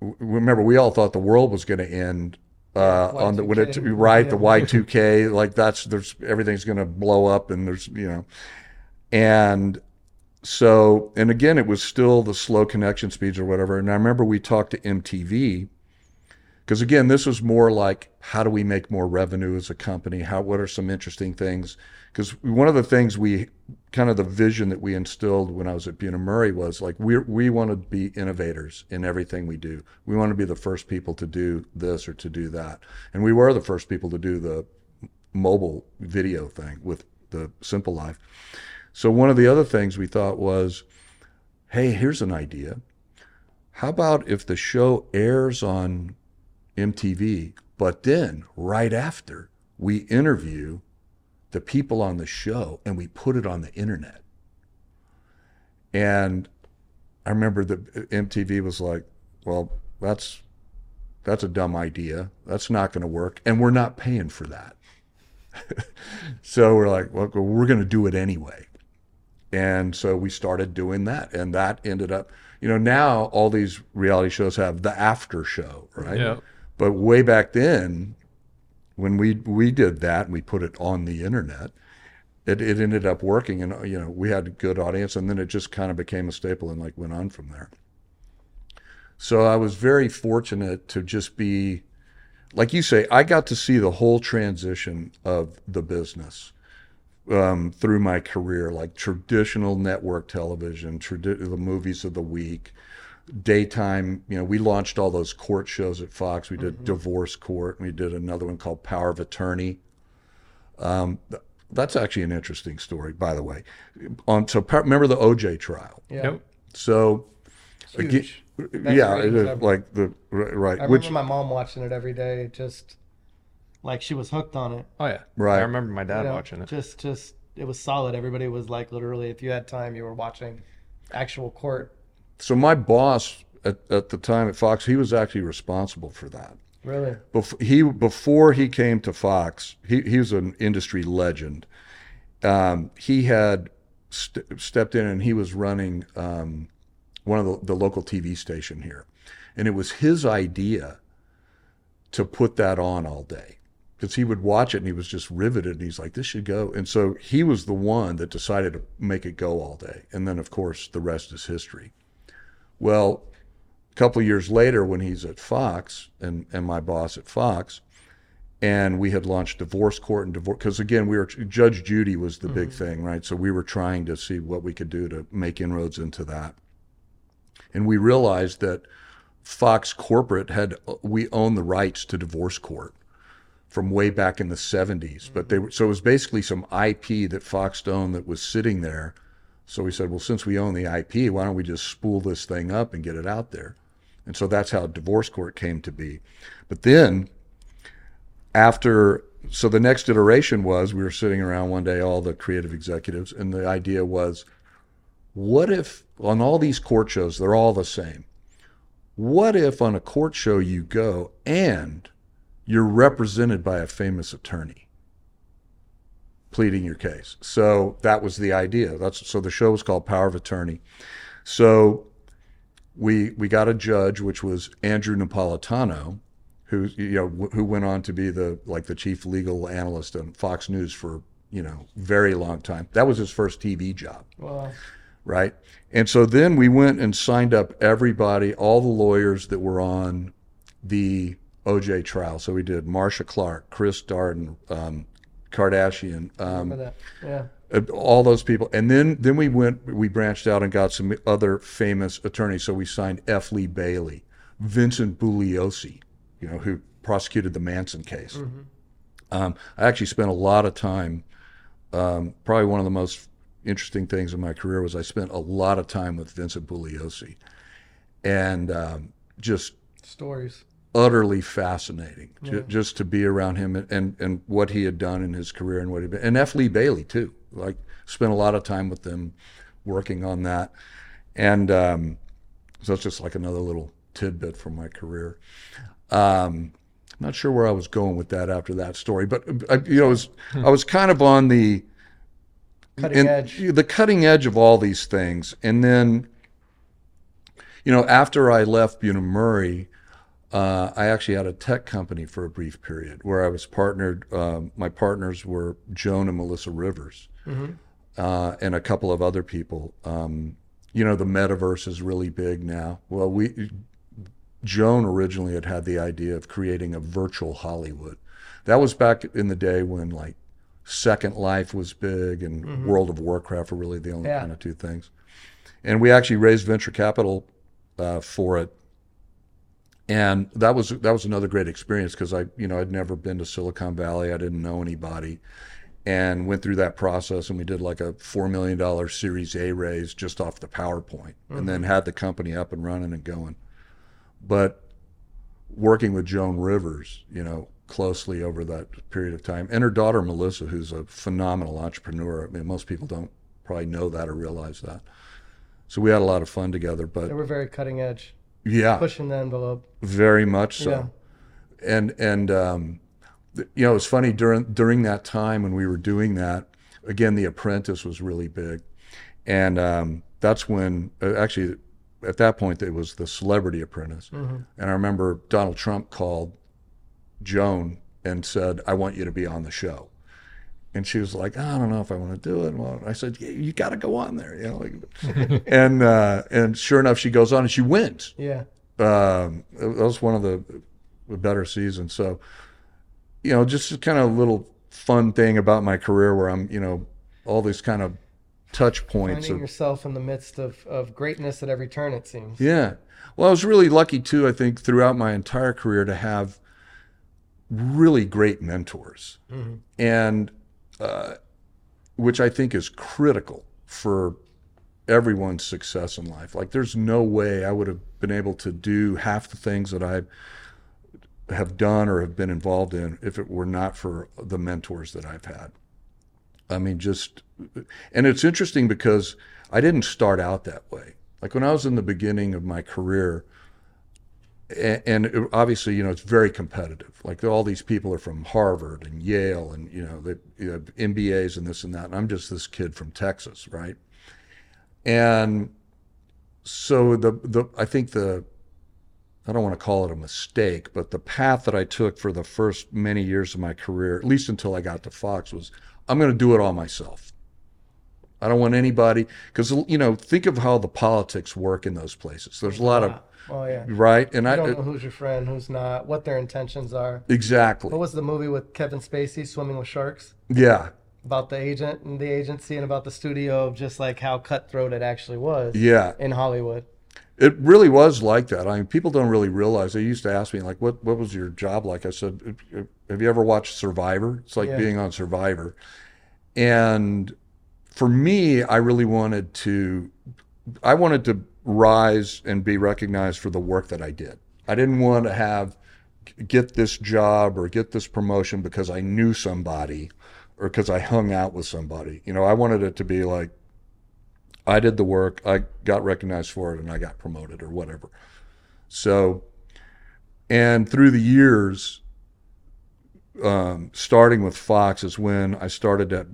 remember, we all thought the world was going to end uh, on the when it Y2K. right the Y2K like that's there's everything's going to blow up and there's you know. And so and again it was still the slow connection speeds or whatever. And I remember we talked to MTV because again this was more like how do we make more revenue as a company? How what are some interesting things? Because one of the things we kind of the vision that we instilled when I was at Bunim Murray was like we we want to be innovators in everything we do. We want to be the first people to do this or to do that, and we were the first people to do the mobile video thing with the Simple Life. So one of the other things we thought was, hey, here's an idea. How about if the show airs on MTV, but then right after we interview the people on the show and we put it on the internet. And I remember that MTV was like, well, that's that's a dumb idea. That's not going to work and we're not paying for that. so we're like, well, we're going to do it anyway. And so we started doing that and that ended up, you know, now all these reality shows have the after show, right? Yeah. But way back then, when we we did that and we put it on the internet, it, it ended up working, and you know we had a good audience, and then it just kind of became a staple and like went on from there. So I was very fortunate to just be, like you say, I got to see the whole transition of the business um, through my career, like traditional network television, tradi- the movies of the week, daytime. You know, we launched all those court shows at Fox. We did Divorce Court. We did another one called Power of Attorney. Um, th- that's actually an interesting story, by the way. On so par- remember the OJ trial. Yeah. Yep. So Huge. again, yeah, ratings it is like the right, right I which remember my mom watching it every day, just like she was hooked on it. Oh yeah. Right. I remember my dad you know? watching it. Just, just it was solid. Everybody was like, literally, if you had time, you were watching actual court. So my boss at, at the time at Fox, he was actually responsible for that. Really? Bef- he before he came to Fox, he he was an industry legend. Um, he had st- stepped in and he was running um, one of the, the local TV station here, and it was his idea to put that on all day because he would watch it and he was just riveted and he's like this should go and so he was the one that decided to make it go all day and then of course the rest is history well a couple of years later when he's at Fox and, and my boss at Fox, and we had launched divorce court and divorce because again we were Judge Judy was the big mm-hmm. thing, right? So we were trying to see what we could do to make inroads into that, and we realized that Fox corporate had we own the rights to divorce court from way back in the 70s, but they mm-hmm. were so it was basically some IP that Fox owned that was sitting there. So we said, well, since we own the IP, why don't we just spool this thing up and get it out there? And so that's how divorce court came to be. But then after so the next iteration was we were sitting around one day all the creative executives and the idea was what if on all these court shows they're all the same what if on a court show you go and you're represented by a famous attorney pleading your case so that was the idea that's so the show was called power of attorney so we we got a judge, which was Andrew Napolitano, who you know wh- who went on to be the like the chief legal analyst on Fox News for you know very long time. That was his first TV job, Well, right? And so then we went and signed up everybody, all the lawyers that were on the OJ trial. So we did Marcia Clark, Chris Darden, um, Kardashian, um? Yeah. Uh, all those people, and then then we went, we branched out and got some other famous attorneys. So we signed F. Lee Bailey, Vincent Bugliosi, you know, who prosecuted the Manson case. Um, I actually spent a lot of time. Um, probably one of the most interesting things in my career was I spent a lot of time with Vincent Bugliosi, and um, just Stories. Utterly fascinating ju- just to be around him and, and, and what he had done in his career and what he been and F. Lee Bailey too. Like spent a lot of time with them working on that. And um, so it's just like another little tidbit from my career. Um, I'm not sure where I was going with that after that story, but uh, you know, was, I was kind of on the Cutting and edge. the cutting edge of all these things. And then, you know, after I left Bunim Murray, uh, I actually had a tech company for a brief period where I was partnered. Um, my partners were Joan and Melissa Rivers, uh, and a couple of other people. Um, you know, the metaverse is really big now. Well, we Joan originally had had the idea of creating a virtual Hollywood. That was back in the day when like Second Life was big and World of Warcraft were really the only Yeah. kind of two things. And we actually raised venture capital uh, for it, and that was that was another great experience because I you know I'd never been to Silicon Valley. I didn't know anybody, and went through that process. And we did like a four million dollar Series A raise just off the PowerPoint, and mm-hmm. then had the company up and running and going. But working with Joan Rivers, you know, closely over that period of time, and her daughter Melissa, who's a phenomenal entrepreneur. I mean, most people don't probably know that or realize that. So we had a lot of fun together. But They were very cutting edge, yeah, pushing the envelope. very much so. Yeah. And and um, you know, it's funny during during that time when we were doing that. Again, The Apprentice was really big, and um, that's when uh, actually at that point it was the Celebrity Apprentice. And I remember Donald Trump called Joan and said, "I want you to be on the show." And she was like, I don't know if I want to do it. Well, I said, yeah, you got to go on there, you know. Like, and uh, and sure enough, she goes on and she wins Yeah. um, that was one of the, the better seasons. So, you know, just kind of a little fun thing about my career where I'm, you know, all these kind of touch points. Finding Of, yourself in the midst of, of greatness at every turn, it seems. yeah. Well, I was really lucky too, I think, throughout my entire career to have really great mentors. And, uh, which I think is critical for everyone's success in life. Like, there's no way I would have been able to do half the things that I have done or have been involved in if it were not for the mentors that I've had. I mean, just, and it's interesting because I didn't start out that way. Like when I was in the beginning of my career, and obviously, you know, it's very competitive. Like all these people are from Harvard and Yale and, you know, they you know, MBAs and this and that. And I'm just this kid from Texas, right? And so the, the, I think the, I don't want to call it a mistake, but the path that I took for the first many years of my career, at least until I got to Fox, was I'm going to do it all myself. I don't want anybody because you know think of how the politics work in those places. There's a lot of Oh yeah. Right, and I don't know who's your friend, who's not, what their intentions are. exactly What was the movie with Kevin Spacey, Swimming with Sharks? yeah About the agent and the agency and about the studio of just like how cutthroat it actually was yeah. in Hollywood. It really was like that. I mean, people don't really realize. They used to ask me like, "What what was your job like?" I said, "Have you ever watched Survivor? It's like Yeah. being on Survivor." And for me, I really wanted to, I wanted to rise and be recognized for the work that I did. I didn't want to have get this job or get this promotion because I knew somebody or because I hung out with somebody. You know, I wanted it to be like I did the work, I got recognized for it, and I got promoted or whatever. So, and through the years, um, starting with Fox is when I started to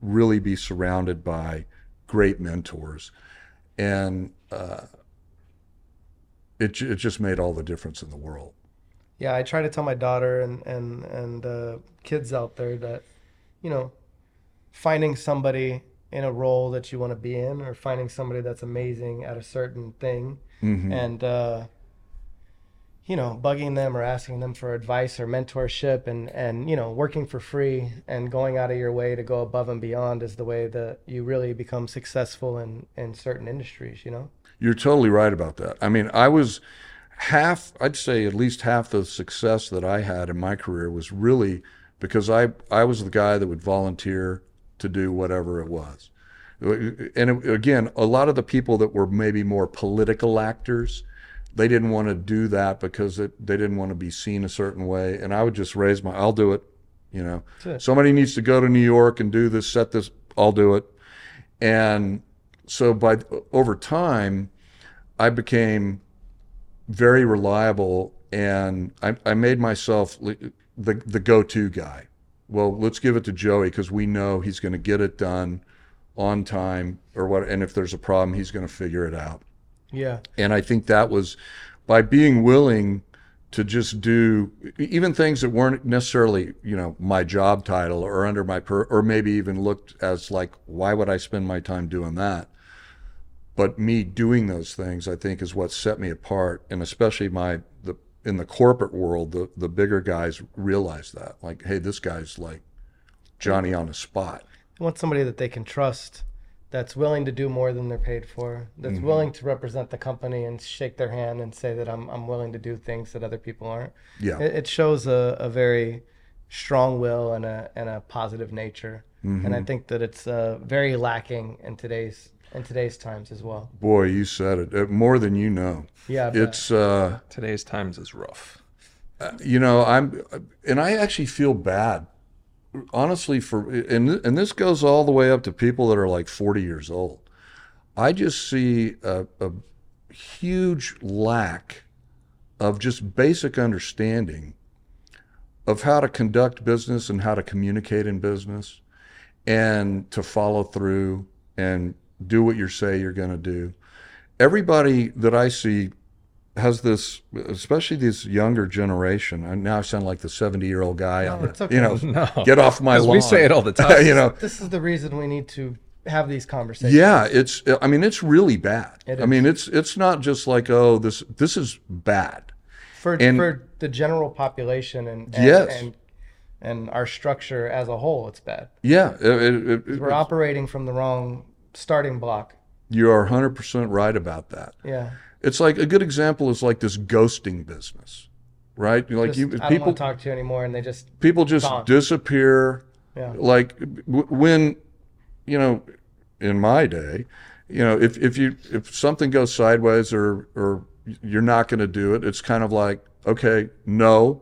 really be surrounded by great mentors, and uh, it it just made all the difference in the world. Yeah, I try to tell my daughter and and and uh, kids out there that, you know, finding somebody in a role that you want to be in, or finding somebody that's amazing at a certain thing, Mhm. and uh, you know, bugging them or asking them for advice or mentorship and, and, you know, working for free and going out of your way to go above and beyond is the way that you really become successful in, in certain industries, you know? You're totally right about that. I mean, I was half, I'd say at least half the success that I had in my career was really because I, I was the guy that would volunteer to do whatever it was. And again, a lot of the people that were maybe more political actors, they didn't want to do that because it, they didn't want to be seen a certain way. And I would just raise my, I'll do it. You know, it. somebody needs to go to New York and do this, set this, I'll do it. And so by over time, I became very reliable and I, I made myself the, the go-to guy. Well, let's give it to Joey because we know he's going to get it done on time or what. And if there's a problem, he's going to figure it out. Yeah. And I think that was by being willing to just do even things that weren't necessarily, you know, my job title or under my per, or maybe even looked as like, why would I spend my time doing that? But me doing those things, I think, is what set me apart, and especially my the in the corporate world, the the bigger guys realize that, like, hey, this guy's like Johnny on the spot. I want somebody that they can trust that's willing to do more than they're paid for, that's Mm-hmm. willing to represent the company and shake their hand and say that I'm, I'm willing to do things that other people aren't. Yeah, It, it shows a, a very strong will and a, and a positive nature. Mm-hmm. And I think that it's uh, very lacking in today's in today's times as well. boy, you said it uh, more than you know. Yeah, It's. uh Today's times is rough. you know i'm and i actually feel bad honestly for and and this goes all the way up to people that are like 40 years old. I just see a, a huge lack of just basic understanding of how to conduct business and how to communicate in business and to follow through and do what you say you're going to do. Everybody that i see has this, especially this younger generation. And now I sound like the seventy-year-old guy. on No, the- it's okay. You know, No. get off my lawn. we say it all the time. you know, this is the reason we need to have these conversations. yeah. It's. I mean, it's really bad. It I mean, it's it's not just like oh this this is bad. for And- for the general population and and, Yes. and and our structure as a whole, it's bad. Yeah, it, it, it- We're operating from the wrong starting block. you are hundred percent right about that. Yeah. It's like a good example is like this ghosting business, right? Like you I don't people talk to you anymore, and they just people just Gone. disappear. yeah. like w- when you know in my day you know if, if you if something goes sideways or or you're not going to do it it's kind of like okay no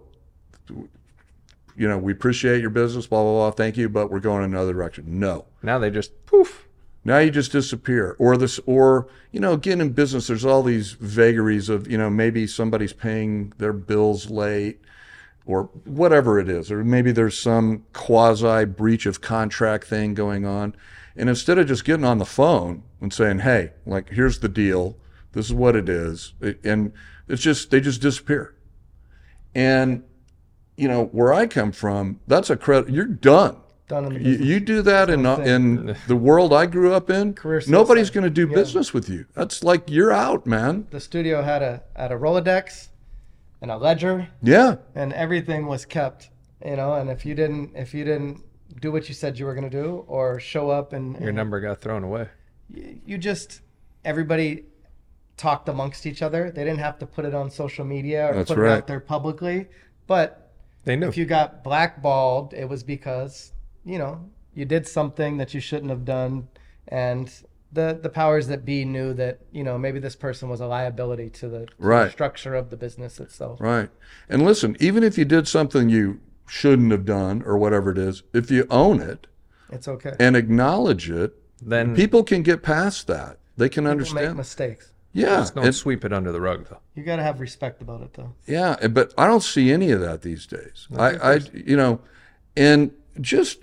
you know we appreciate your business blah blah blah thank you but we're going in another direction no Now they just poof. Now you just disappear. Or this or you know again in business there's all these vagaries of you know maybe somebody's paying their bills late or whatever it is or maybe there's some quasi breach of contract thing going on. And instead of just getting on the phone and saying hey like here's the deal. This is what it is. And it's just they just disappear. And you know where i come from that's a credit you're done Done in the you, business. you do that in, That's in the world I grew up in. Career Nobody's going to do Yeah. business with you. That's like you're out, man. the studio had a had a Rolodex and a ledger, Yeah, and everything was kept. You know, and if you didn't if you didn't do what you said you were going to do, or show up and, Your and number got thrown away. you you just everybody talked amongst each other. They didn't have to put it on social media or That's put it out there publicly. But They knew. if you got blackballed, it was because you know you did something that you shouldn't have done, and the the powers that be knew that you know maybe this person was a liability to the, to the Right. structure of the business itself. right. And listen, even if you did something you shouldn't have done or whatever it is, if you own it It's okay. and acknowledge it, then people can get past that. They can People make understand. mistakes. Yeah, just don't and- sweep it under the rug, though. You got to have respect about it, though. Yeah, but I don't see any of that these days. I, I, you know, and just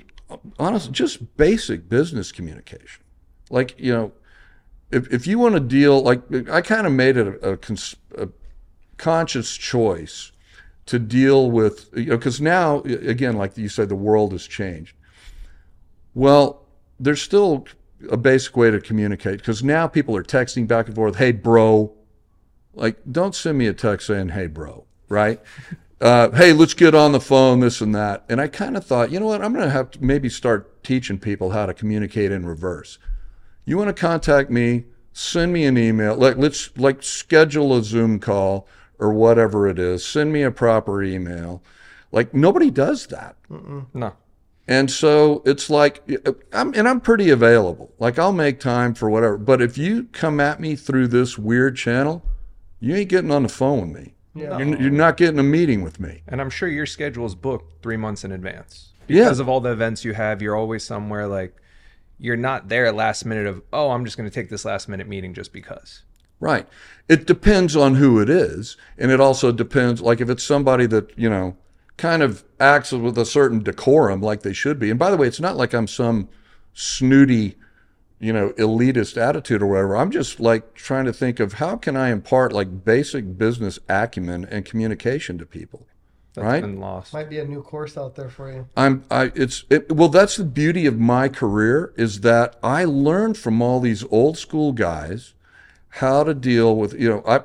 honest, just basic business communication. Like, you know, if if you want to deal, like, I kind of made it a, a, cons- a conscious choice to deal with, you know, because now, again, like you said, the world has changed. Well, there's still a basic way to communicate because now people are texting back and forth, hey, bro. Like, don't send me a text saying, hey, bro. right? Uh, hey, let's get on the phone, this and that. And I kind of thought, you know what? I'm going to have to maybe start teaching people how to communicate in reverse. You want to contact me? Send me an email. Like let's like schedule a Zoom call or whatever it is. Send me a proper email. Like nobody does that. No. And so it's like, I'm, and I'm pretty available. Like I'll make time for whatever. But if you come at me through this weird channel, you ain't getting on the phone with me. Yeah. You're, you're not getting a meeting with me. And I'm sure your schedule is booked three months in advance. Yeah. Because of all the events you have, you're always somewhere like you're not there last minute of, oh, I'm just going to take this last minute meeting just because. Right. It depends on who it is. And it also depends, like if it's somebody that, you know, kind of acts with a certain decorum like they should be. And by the way, it's not like I'm some snooty, you know, elitist attitude or whatever. I'm just like trying to think of how can I impart like basic business acumen and communication to people. That's Right. been lost. Might be a new course out there for you. I'm I it's it, well that's the beauty of my career is that I learned from all these old school guys how to deal with you know I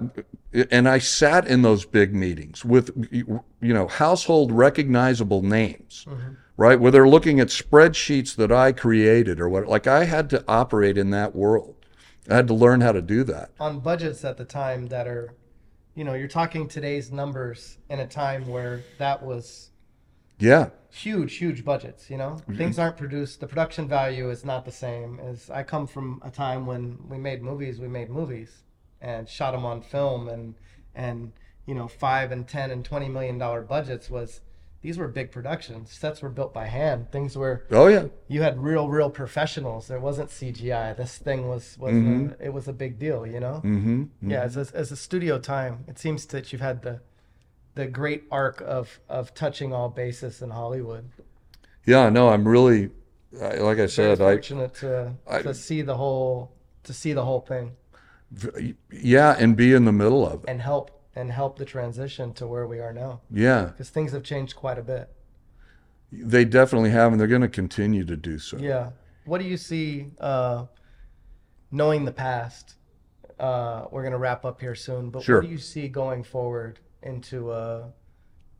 and I sat in those big meetings with you know household recognizable names mm-hmm. right where they're looking at spreadsheets that I created or what like I had to operate in that world I had to learn how to do that On budgets at the time that are, you know, you're talking today's numbers in a time where that was yeah huge, huge budgets. You know, mm-hmm. things aren't produced. The production value is not the same as I come from a time when we made movies. We made movies and shot them on film, and and you know, five and ten and twenty million dollar budgets was. These were big productions. Sets were built by hand. Things were oh yeah you had real, real professionals. There wasn't CGI. This thing was was Mhm. a, it was a big deal. You know. mm-hmm. Yeah, as a, as a studio time, it seems that you've had the the great arc of of touching all bases in Hollywood. yeah no I'm really I- like I said I fortunate to I- to see the whole to see the whole thing yeah and be in the middle of it and help and help the transition to where we are now yeah because things have changed quite a bit. They definitely have, and they're going to continue to do so. Yeah. What do you see? Uh, knowing the past, uh, we're gonna wrap up here soon. But Sure. what do you see going forward into uh,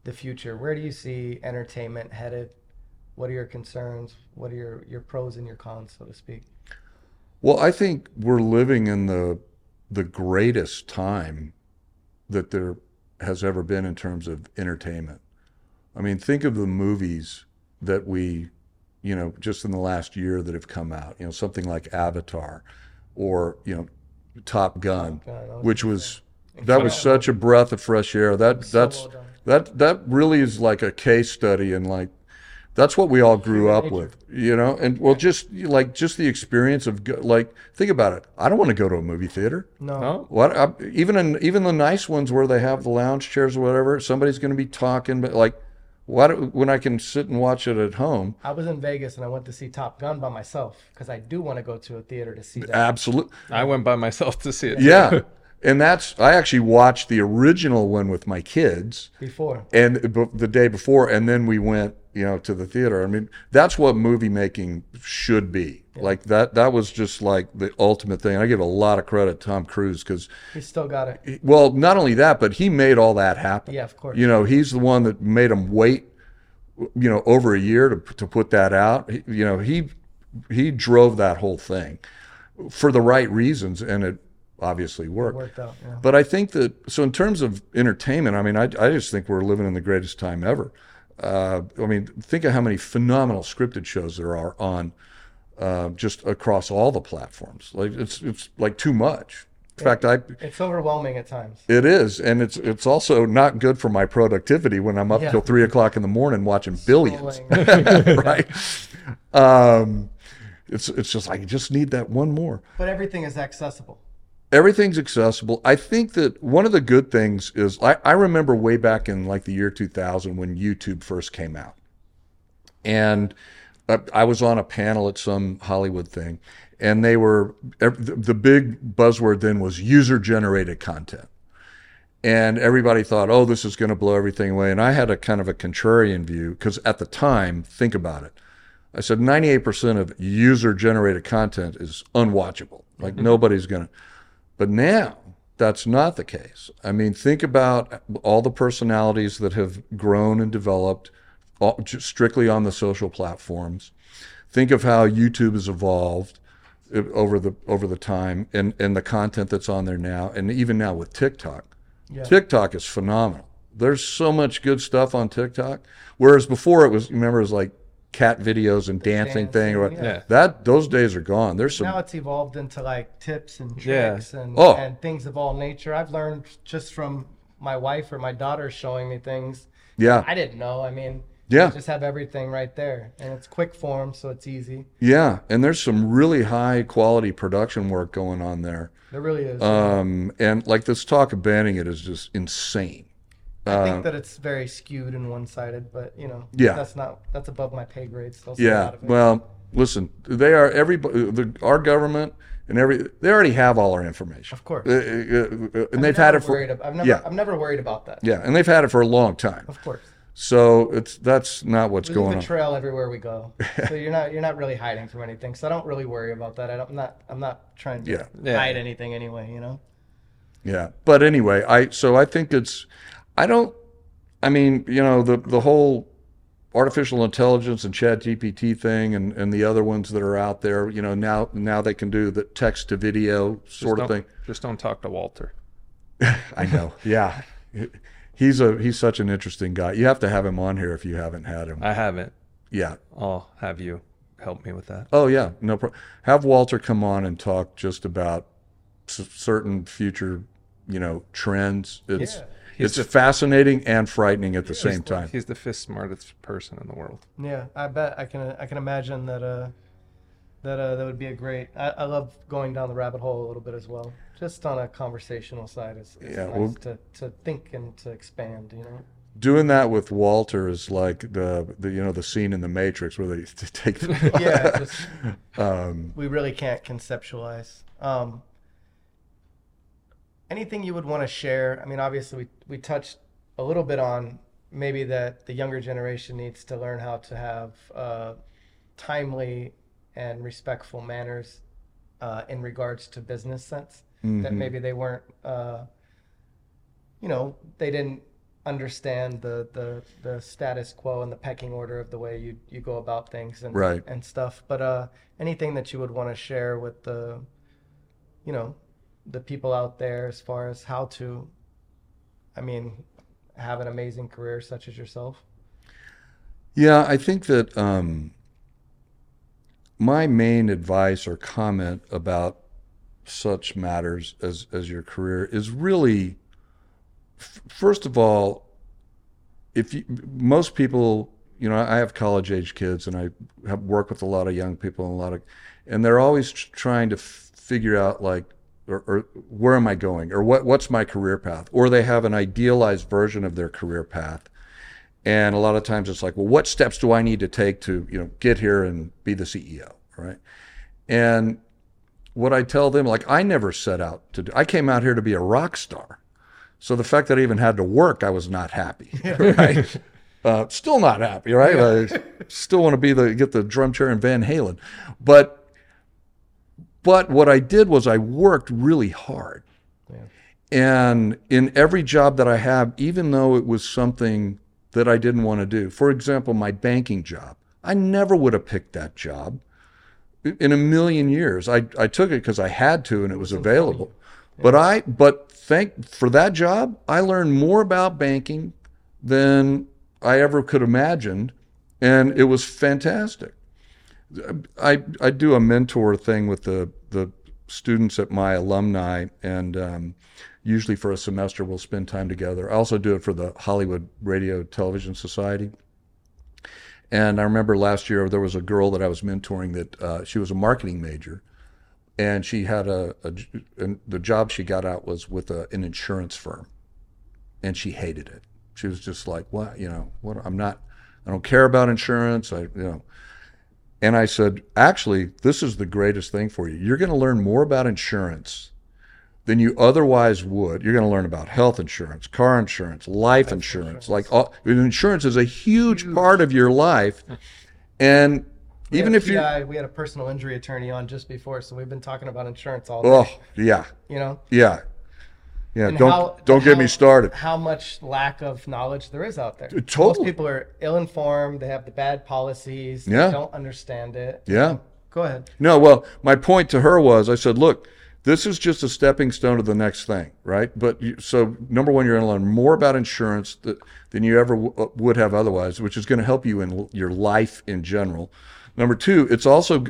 the future? Where do you see entertainment headed? What are your concerns? What are your your pros and your cons, so to speak? Well, I think we're living in the the greatest time that there has ever been in terms of entertainment. I mean, think of the movies that we, you know, just in the last year that have come out. You know, something like Avatar, or you know, Top Gun, God, I was which was that was such a breath of fresh air. That So that's well that that really is like a case study in like that's what we all grew up nature. with you know and well just like just the experience of go, like think about it i don't want to go to a movie theater no. No? what I, even in even the nice ones where they have the lounge chairs or whatever somebody's going to be talking but like what when i can sit and watch it at home I was in Vegas and I went to see Top Gun by myself because I do want to go to a theater to see that. absolutely I went by myself to see it. yeah and that's i actually watched the original one with my kids. Before. and uh, the day before and then we went you know to the theater. I mean that's what movie making should be. Like that that was just like the ultimate thing. I give a lot of credit to tom cruise because We still got it. well not only that but he made all that happen. Yeah, of course. you know he's the one that made him wait you know over a year to, to put that out. He- you know he he drove that whole thing for the right reasons and it obviously It worked worked out. Yeah. but I think that so in terms of entertainment, I mean, I, I just think we're living in the greatest time ever. Uh, I mean, think of how many phenomenal scripted shows there are on uh, just across all the platforms. Like it's it's like too much. In fact, I It's overwhelming at times. it is, and it's it's also not good for my productivity when I'm up Yeah. till three o'clock in the morning watching billions, right? Um, it's it's just like I just need that one more But everything is accessible. Everything's accessible. I think that one of the good things is I, I remember way back in like the year 2000 when YouTube first came out. And I, I was on a panel at some Hollywood thing, and they were the the big buzzword then was user generated content. And everybody thought, oh, this is going to blow everything away. And I had a kind of a contrarian view because at the time, think about it. I said 98% of user generated content is unwatchable. Like mm-hmm. nobody's going to. But now that's not the case. I mean, think about all the personalities that have grown and developed all, strictly on the social platforms. Think of how YouTube has evolved uh, over the over the time and and the content that's on there now and even now with TikTok. Yeah. TikTok is phenomenal. There's so much good stuff on TikTok. Whereas before it was remember it was like cat videos and dancing thing or dancing, yeah. that those days are gone. There's some now it's evolved into like tips and Yeah. tricks and, Oh. and things of all nature. I've learned just from my wife or my daughter showing me things yeah. I didn't know. I mean, Yeah. you just have everything right there, and it's quick form, so it's easy. Yeah, and there's some really high quality production work going on there. There really is. Um, and like this talk of banning it is just insane. I think that it's very skewed and one-sided, but you know, Yeah. that's not that's above my pay grade. So Yeah. out of it. Well, listen, they are every the, our government and every they already have all our information. Of course. Uh, uh, uh, and I'm they've had it for worried ab- I've never, yeah. I'm never worried about that. yeah, and they've had it for a long time. Of course. So it's that's not what's We going leave a on. trail everywhere we go, so you're not you're not really hiding from anything. So I don't really worry about that. I don't, I'm not I'm not trying to Yeah. Yeah. hide anything anyway. You know. Yeah, but anyway, I so I think it's I don't I mean, you know, the the whole artificial intelligence and chat GPT thing and, and the other ones that are out there, you know, now now they can do the text to video sort of thing. Just don't talk to Walter. I know. Yeah. He's a he's such an interesting guy. You have to have him on here if you haven't had him. I haven't. Yeah. I'll have you help me with that. Oh yeah, no problem. Have Walter come on and talk just about certain future, you know, trends. It's Yeah. It's He's the- fascinating and frightening at the same time. He's the fifth smartest person in the world. Yeah, I bet I can I can imagine that uh that uh that would be a great. I, I love going down the rabbit hole a little bit as well. Just on a conversational side, it's, it's Yeah, nice well- to to think and to expand. You know. Doing that with Walter is like the, the you know the scene in the Matrix where they take Yeah, just um, we really can't conceptualize. Um, anything you would want to share? I mean, obviously, we, we touched a little bit on maybe that the younger generation needs to learn how to have uh, timely and respectful manners uh, in regards to business sense. That Mhm. maybe they weren't, uh, you know, they didn't understand the, the, the status quo and the pecking order of the way you, you go about things and Right. and stuff. But uh, anything that you would want to share with the, you know, the people out there as far as how to, I mean, have an amazing career such as yourself. Yeah, I think that um, my main advice or comment about such matters as as your career is really, f- first of all, if you, most people, you know, I have college age kids and I have worked with a lot of young people and a lot of, and they're always trying to f- figure out like, or, or where am I going, or what what's my career path, or they have an idealized version of their career path. And a lot of times it's like, well, what steps do I need to take to, you know, get here and be the CEO, right? And what I tell them, like, I never set out to do, I came out here to be a rock star. So the fact that I even had to work, I was not happy, right? Uh, still not happy, right? I still want to be the, get the drum chair in Van Halen. But, but what I did was I worked really hard. Yeah. And in every job that I have, even though it was something that I didn't want to do, for example, my banking job, I never would have picked that job in a million years. I, I took it because I had to and it was available. But I but thank for that job, I learned more about banking than I ever could imagined, and it was fantastic. I I do a mentor thing with the the students at my alumni, and um, usually for a semester we'll spend time together. I also do it for the Hollywood Radio Television Society. And I remember last year there was a girl that I was mentoring that uh, she was a marketing major, and she had a, a and the job she got out was with a, an insurance firm, and she hated it. She was just like, "What? You know, what? I'm not. I don't care about insurance. I, you know." And I said, "Actually, this is the greatest thing for you. You're going to learn more about insurance." Than you otherwise would. You're going to learn about health insurance, car insurance, life, insurance. Like all, insurance is a huge, part of your life, and We even if you, we had a personal injury attorney on just before, so we've been talking about insurance all oh, day. oh yeah, You know, Yeah. Yeah, And don't how- don't get me started. How much lack of knowledge there is out there. totally. Most people are ill-informed. They have the bad policies. Yeah. They don't understand it. Yeah. Go ahead. No, well, my point to her was I said, look, this is just a stepping stone to the next thing, right? But you, so number one, you're going to learn more about insurance th- than you ever w- would have otherwise, which is going to help you in l- your life in general. Number two, it's also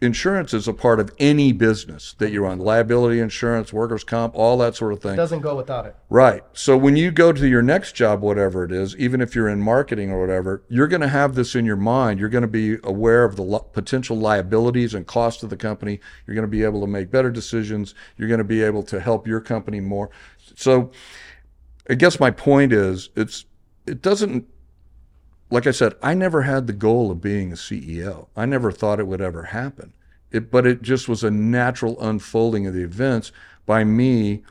insurance is a part of any business that you're on, liability insurance, workers' comp, all that sort of thing. Doesn't go without it. Right. So when you go to your next job, whatever it is, even if you're in marketing or whatever, you're going to have this in your mind. You're going to be aware of the li- potential liabilities and cost of the company. You're going to be able to make better decisions. You're going to be able to help your company more. So I guess my point is it's it doesn't like I said, I never had the goal of being a CEO. I never thought it would ever happen. It, but it just was a natural unfolding of the events by me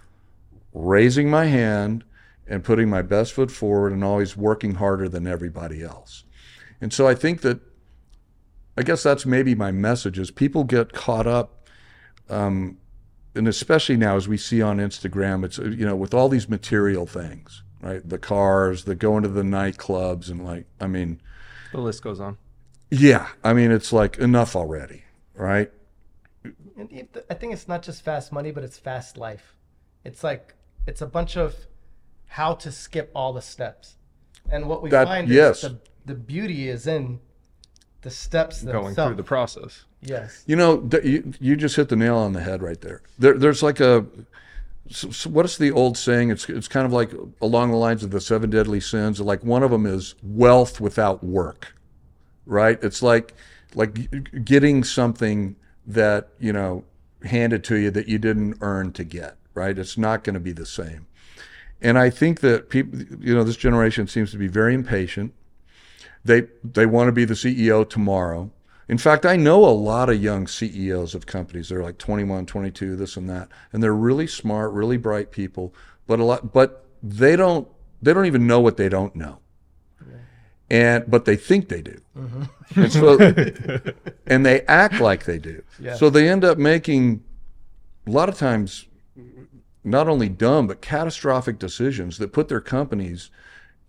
raising my hand and putting my best foot forward and always working harder than everybody else. And so I think that I guess that's maybe my message is people get caught up um, and especially now as we see on Instagram it's you know with all these material things, right? The cars, the going to the nightclubs and like I mean The list goes on. yeah, I mean it's like enough already, right? And it- I think it's not just fast money, but it's fast life. It's like it's a bunch of how to skip all the steps. And what we That- find yes. is the, the beauty is in the steps themselves. Going through the process. yes. You know, th- you, you just hit the nail on the head right there. there there's like a, so, so what is the old saying? It's, it's kind of like along the lines of the seven deadly sins. Like one of them is wealth without work, right? It's like, like getting something that, you know, handed to you that you didn't earn to get, right? It's not going to be the same. And I think that people, you know, this generation seems to be very impatient. They they want to be the CEO tomorrow. In fact, I know a lot of young CEOs of companies. They're like 21, 22, this and that, and they're really smart, really bright people. But a lot, but they don't they don't even know what they don't know, and but they think they do, and so and they act like they do. Yeah. So they end up making a lot of times not only dumb but catastrophic decisions that put their companies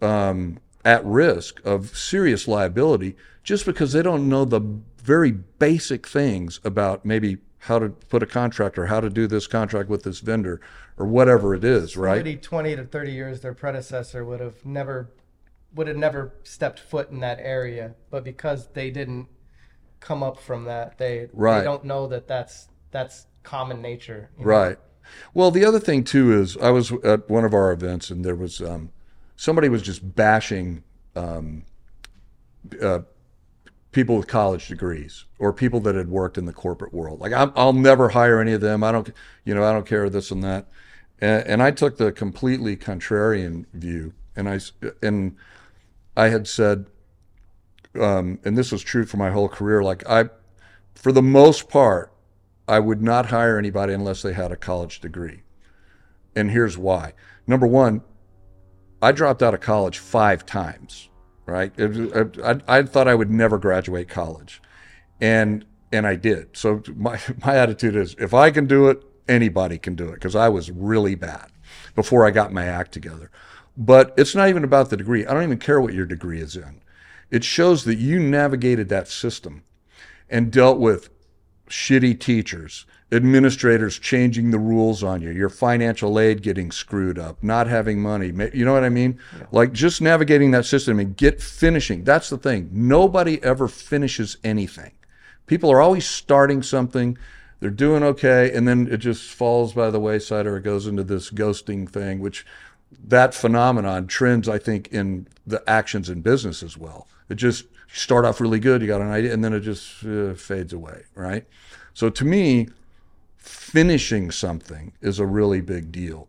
um, at risk of serious liability just because they don't know the very basic things about maybe how to put a contract or how to do this contract with this vendor or whatever it is, right? Somebody 20 to 30 years, their predecessor would have never would have never stepped foot in that area. But because they didn't come up from that, they Right. they don't know that that's that's common nature. you know? Right. Well, the other thing too is I was at one of our events and there was um, somebody was just bashing um, uh, people with college degrees or people that had worked in the corporate world. Like I'm, I'll never hire any of them. I don't, you know, I don't care this and that. And, and I took the completely contrarian view, and I and I had said, um, and this was true for my whole career. Like I, for the most part, I would not hire anybody unless they had a college degree. And here's why. Number one, I dropped out of college five times, right? I, uh, I, I thought I would never graduate college. And and I did. So my, my attitude is if I can do it, anybody can do it because I was really bad before I got my act together. But it's not even about the degree. I don't even care what your degree is in. It shows that you navigated that system and dealt with shitty teachers, administrators changing the rules on you, your financial aid getting screwed up, not having money. You know what I mean? Like just navigating that system and get finishing. That's the thing. Nobody ever finishes anything. People are always starting something. They're doing okay, and then it just falls by the wayside or it goes into this ghosting thing, which that phenomenon trends, I think, in the actions in business as well. It just start off really good, you got an idea, and then it just uh, fades away, right? So to me, finishing something is a really big deal.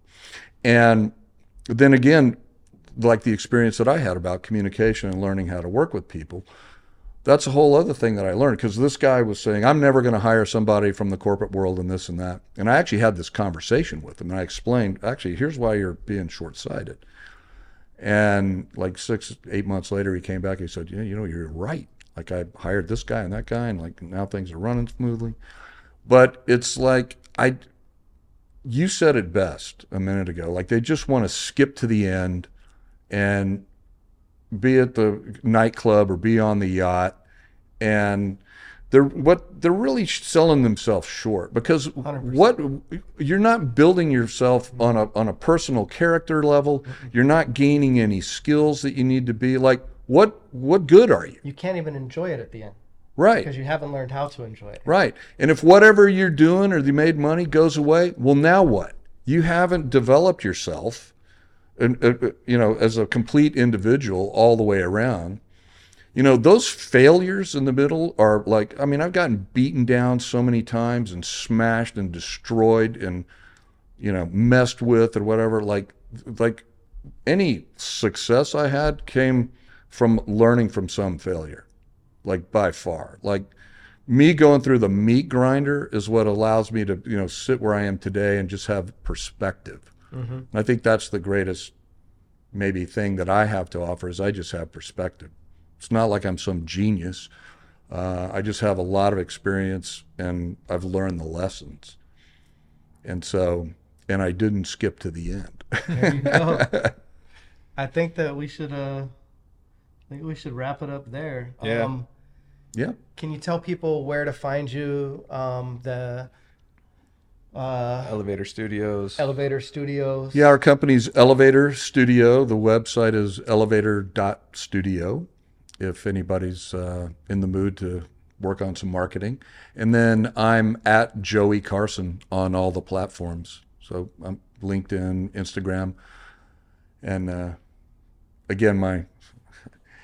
And then again, like the experience that I had about communication and learning how to work with people, that's a whole other thing that I learned because this guy was saying, I'm never going to hire somebody from the corporate world and this and that. And I actually had this conversation with him and I explained, actually, here's why you're being short sighted. And like six, eight months later, he came back. He said, Yeah, you know, you're right. Like I hired this guy and that guy, and like now things are running smoothly. But it's like I, you said it best a minute ago. Like they just want to skip to the end and be at the nightclub or be on the yacht. And they're what they're really selling themselves short because 100%. what you're not building yourself on a on a personal character level. You're not gaining any skills that you need to be. Like what what good are you? You can't even enjoy it at the end right because you haven't learned how to enjoy it. Right. And if whatever you're doing or you made money goes away, well, now what? You haven't developed yourself, and uh, uh, you know, as a complete individual all the way around. You know, those failures in the middle are like, I mean, I've gotten beaten down so many times and smashed and destroyed and, you know, messed with or whatever. Like, like any success I had came from learning from some failure, like by far. Like, me going through the meat grinder is what allows me to you know sit where I am today and just have perspective. Mm-hmm. I think that's the greatest maybe thing that I have to offer is I just have perspective. It's not like I'm some genius. Uh, I just have a lot of experience and I've learned the lessons. And so, and I didn't skip to the end. There you go. I think that we should uh I think we should wrap it up there. Yeah. Um yeah. can you tell people where to find you? Um the uh Elevator Studios. elevator studios. Yeah, our company's Elevator Studio. The website is elevator.studio if anybody's uh, in the mood to work on some marketing. And then I'm at Joey Carson on all the platforms. So I'm LinkedIn, Instagram. And uh, again, my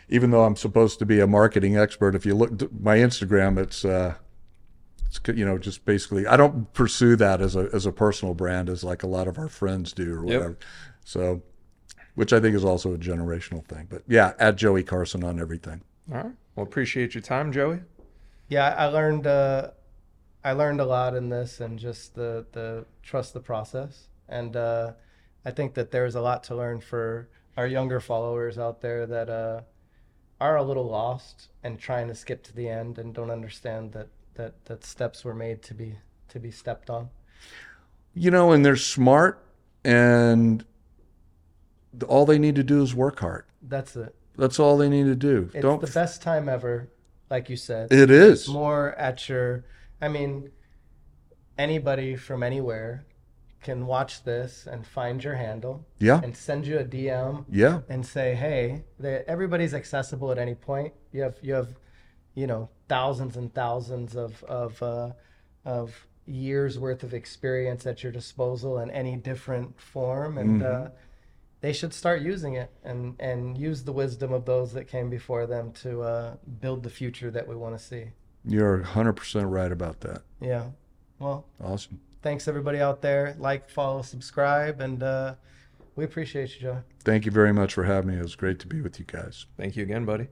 even though I'm supposed to be a marketing expert, if you look at my Instagram, it's uh, it's you know just basically I don't pursue that as a as a personal brand as like a lot of our friends do or Yep. whatever. So, which I think is also a generational thing. But yeah, at Joey Carson on everything. All right. Well, appreciate your time, Joey. Yeah, I learned uh, I learned a lot in this, and just the the trust the process, and uh, I think that there's a lot to learn for our younger followers out there that uh, are a little lost and trying to skip to the end and don't understand that that that steps were made to be to be stepped on. You know, and they're smart, and all they need to do is work hard. That's it. That's all they need to do. It's Don't. the best time ever, like you said. it is. more at your i mean anybody from anywhere can watch this and find your handle Yeah. and send you a dm Yeah. and say hey they, everybody's accessible at any point you have you have you know thousands and thousands of of uh, of years worth of experience at your disposal in any different form and uh, they should start using it and and use the wisdom of those that came before them to uh, build the future that we want to see You're 100% right about that. yeah. Well, Awesome. Thanks everybody out there. Like, follow, subscribe, and uh, we appreciate you, Joe. Thank you very much for having me. It was great to be with you guys. Thank you again, buddy.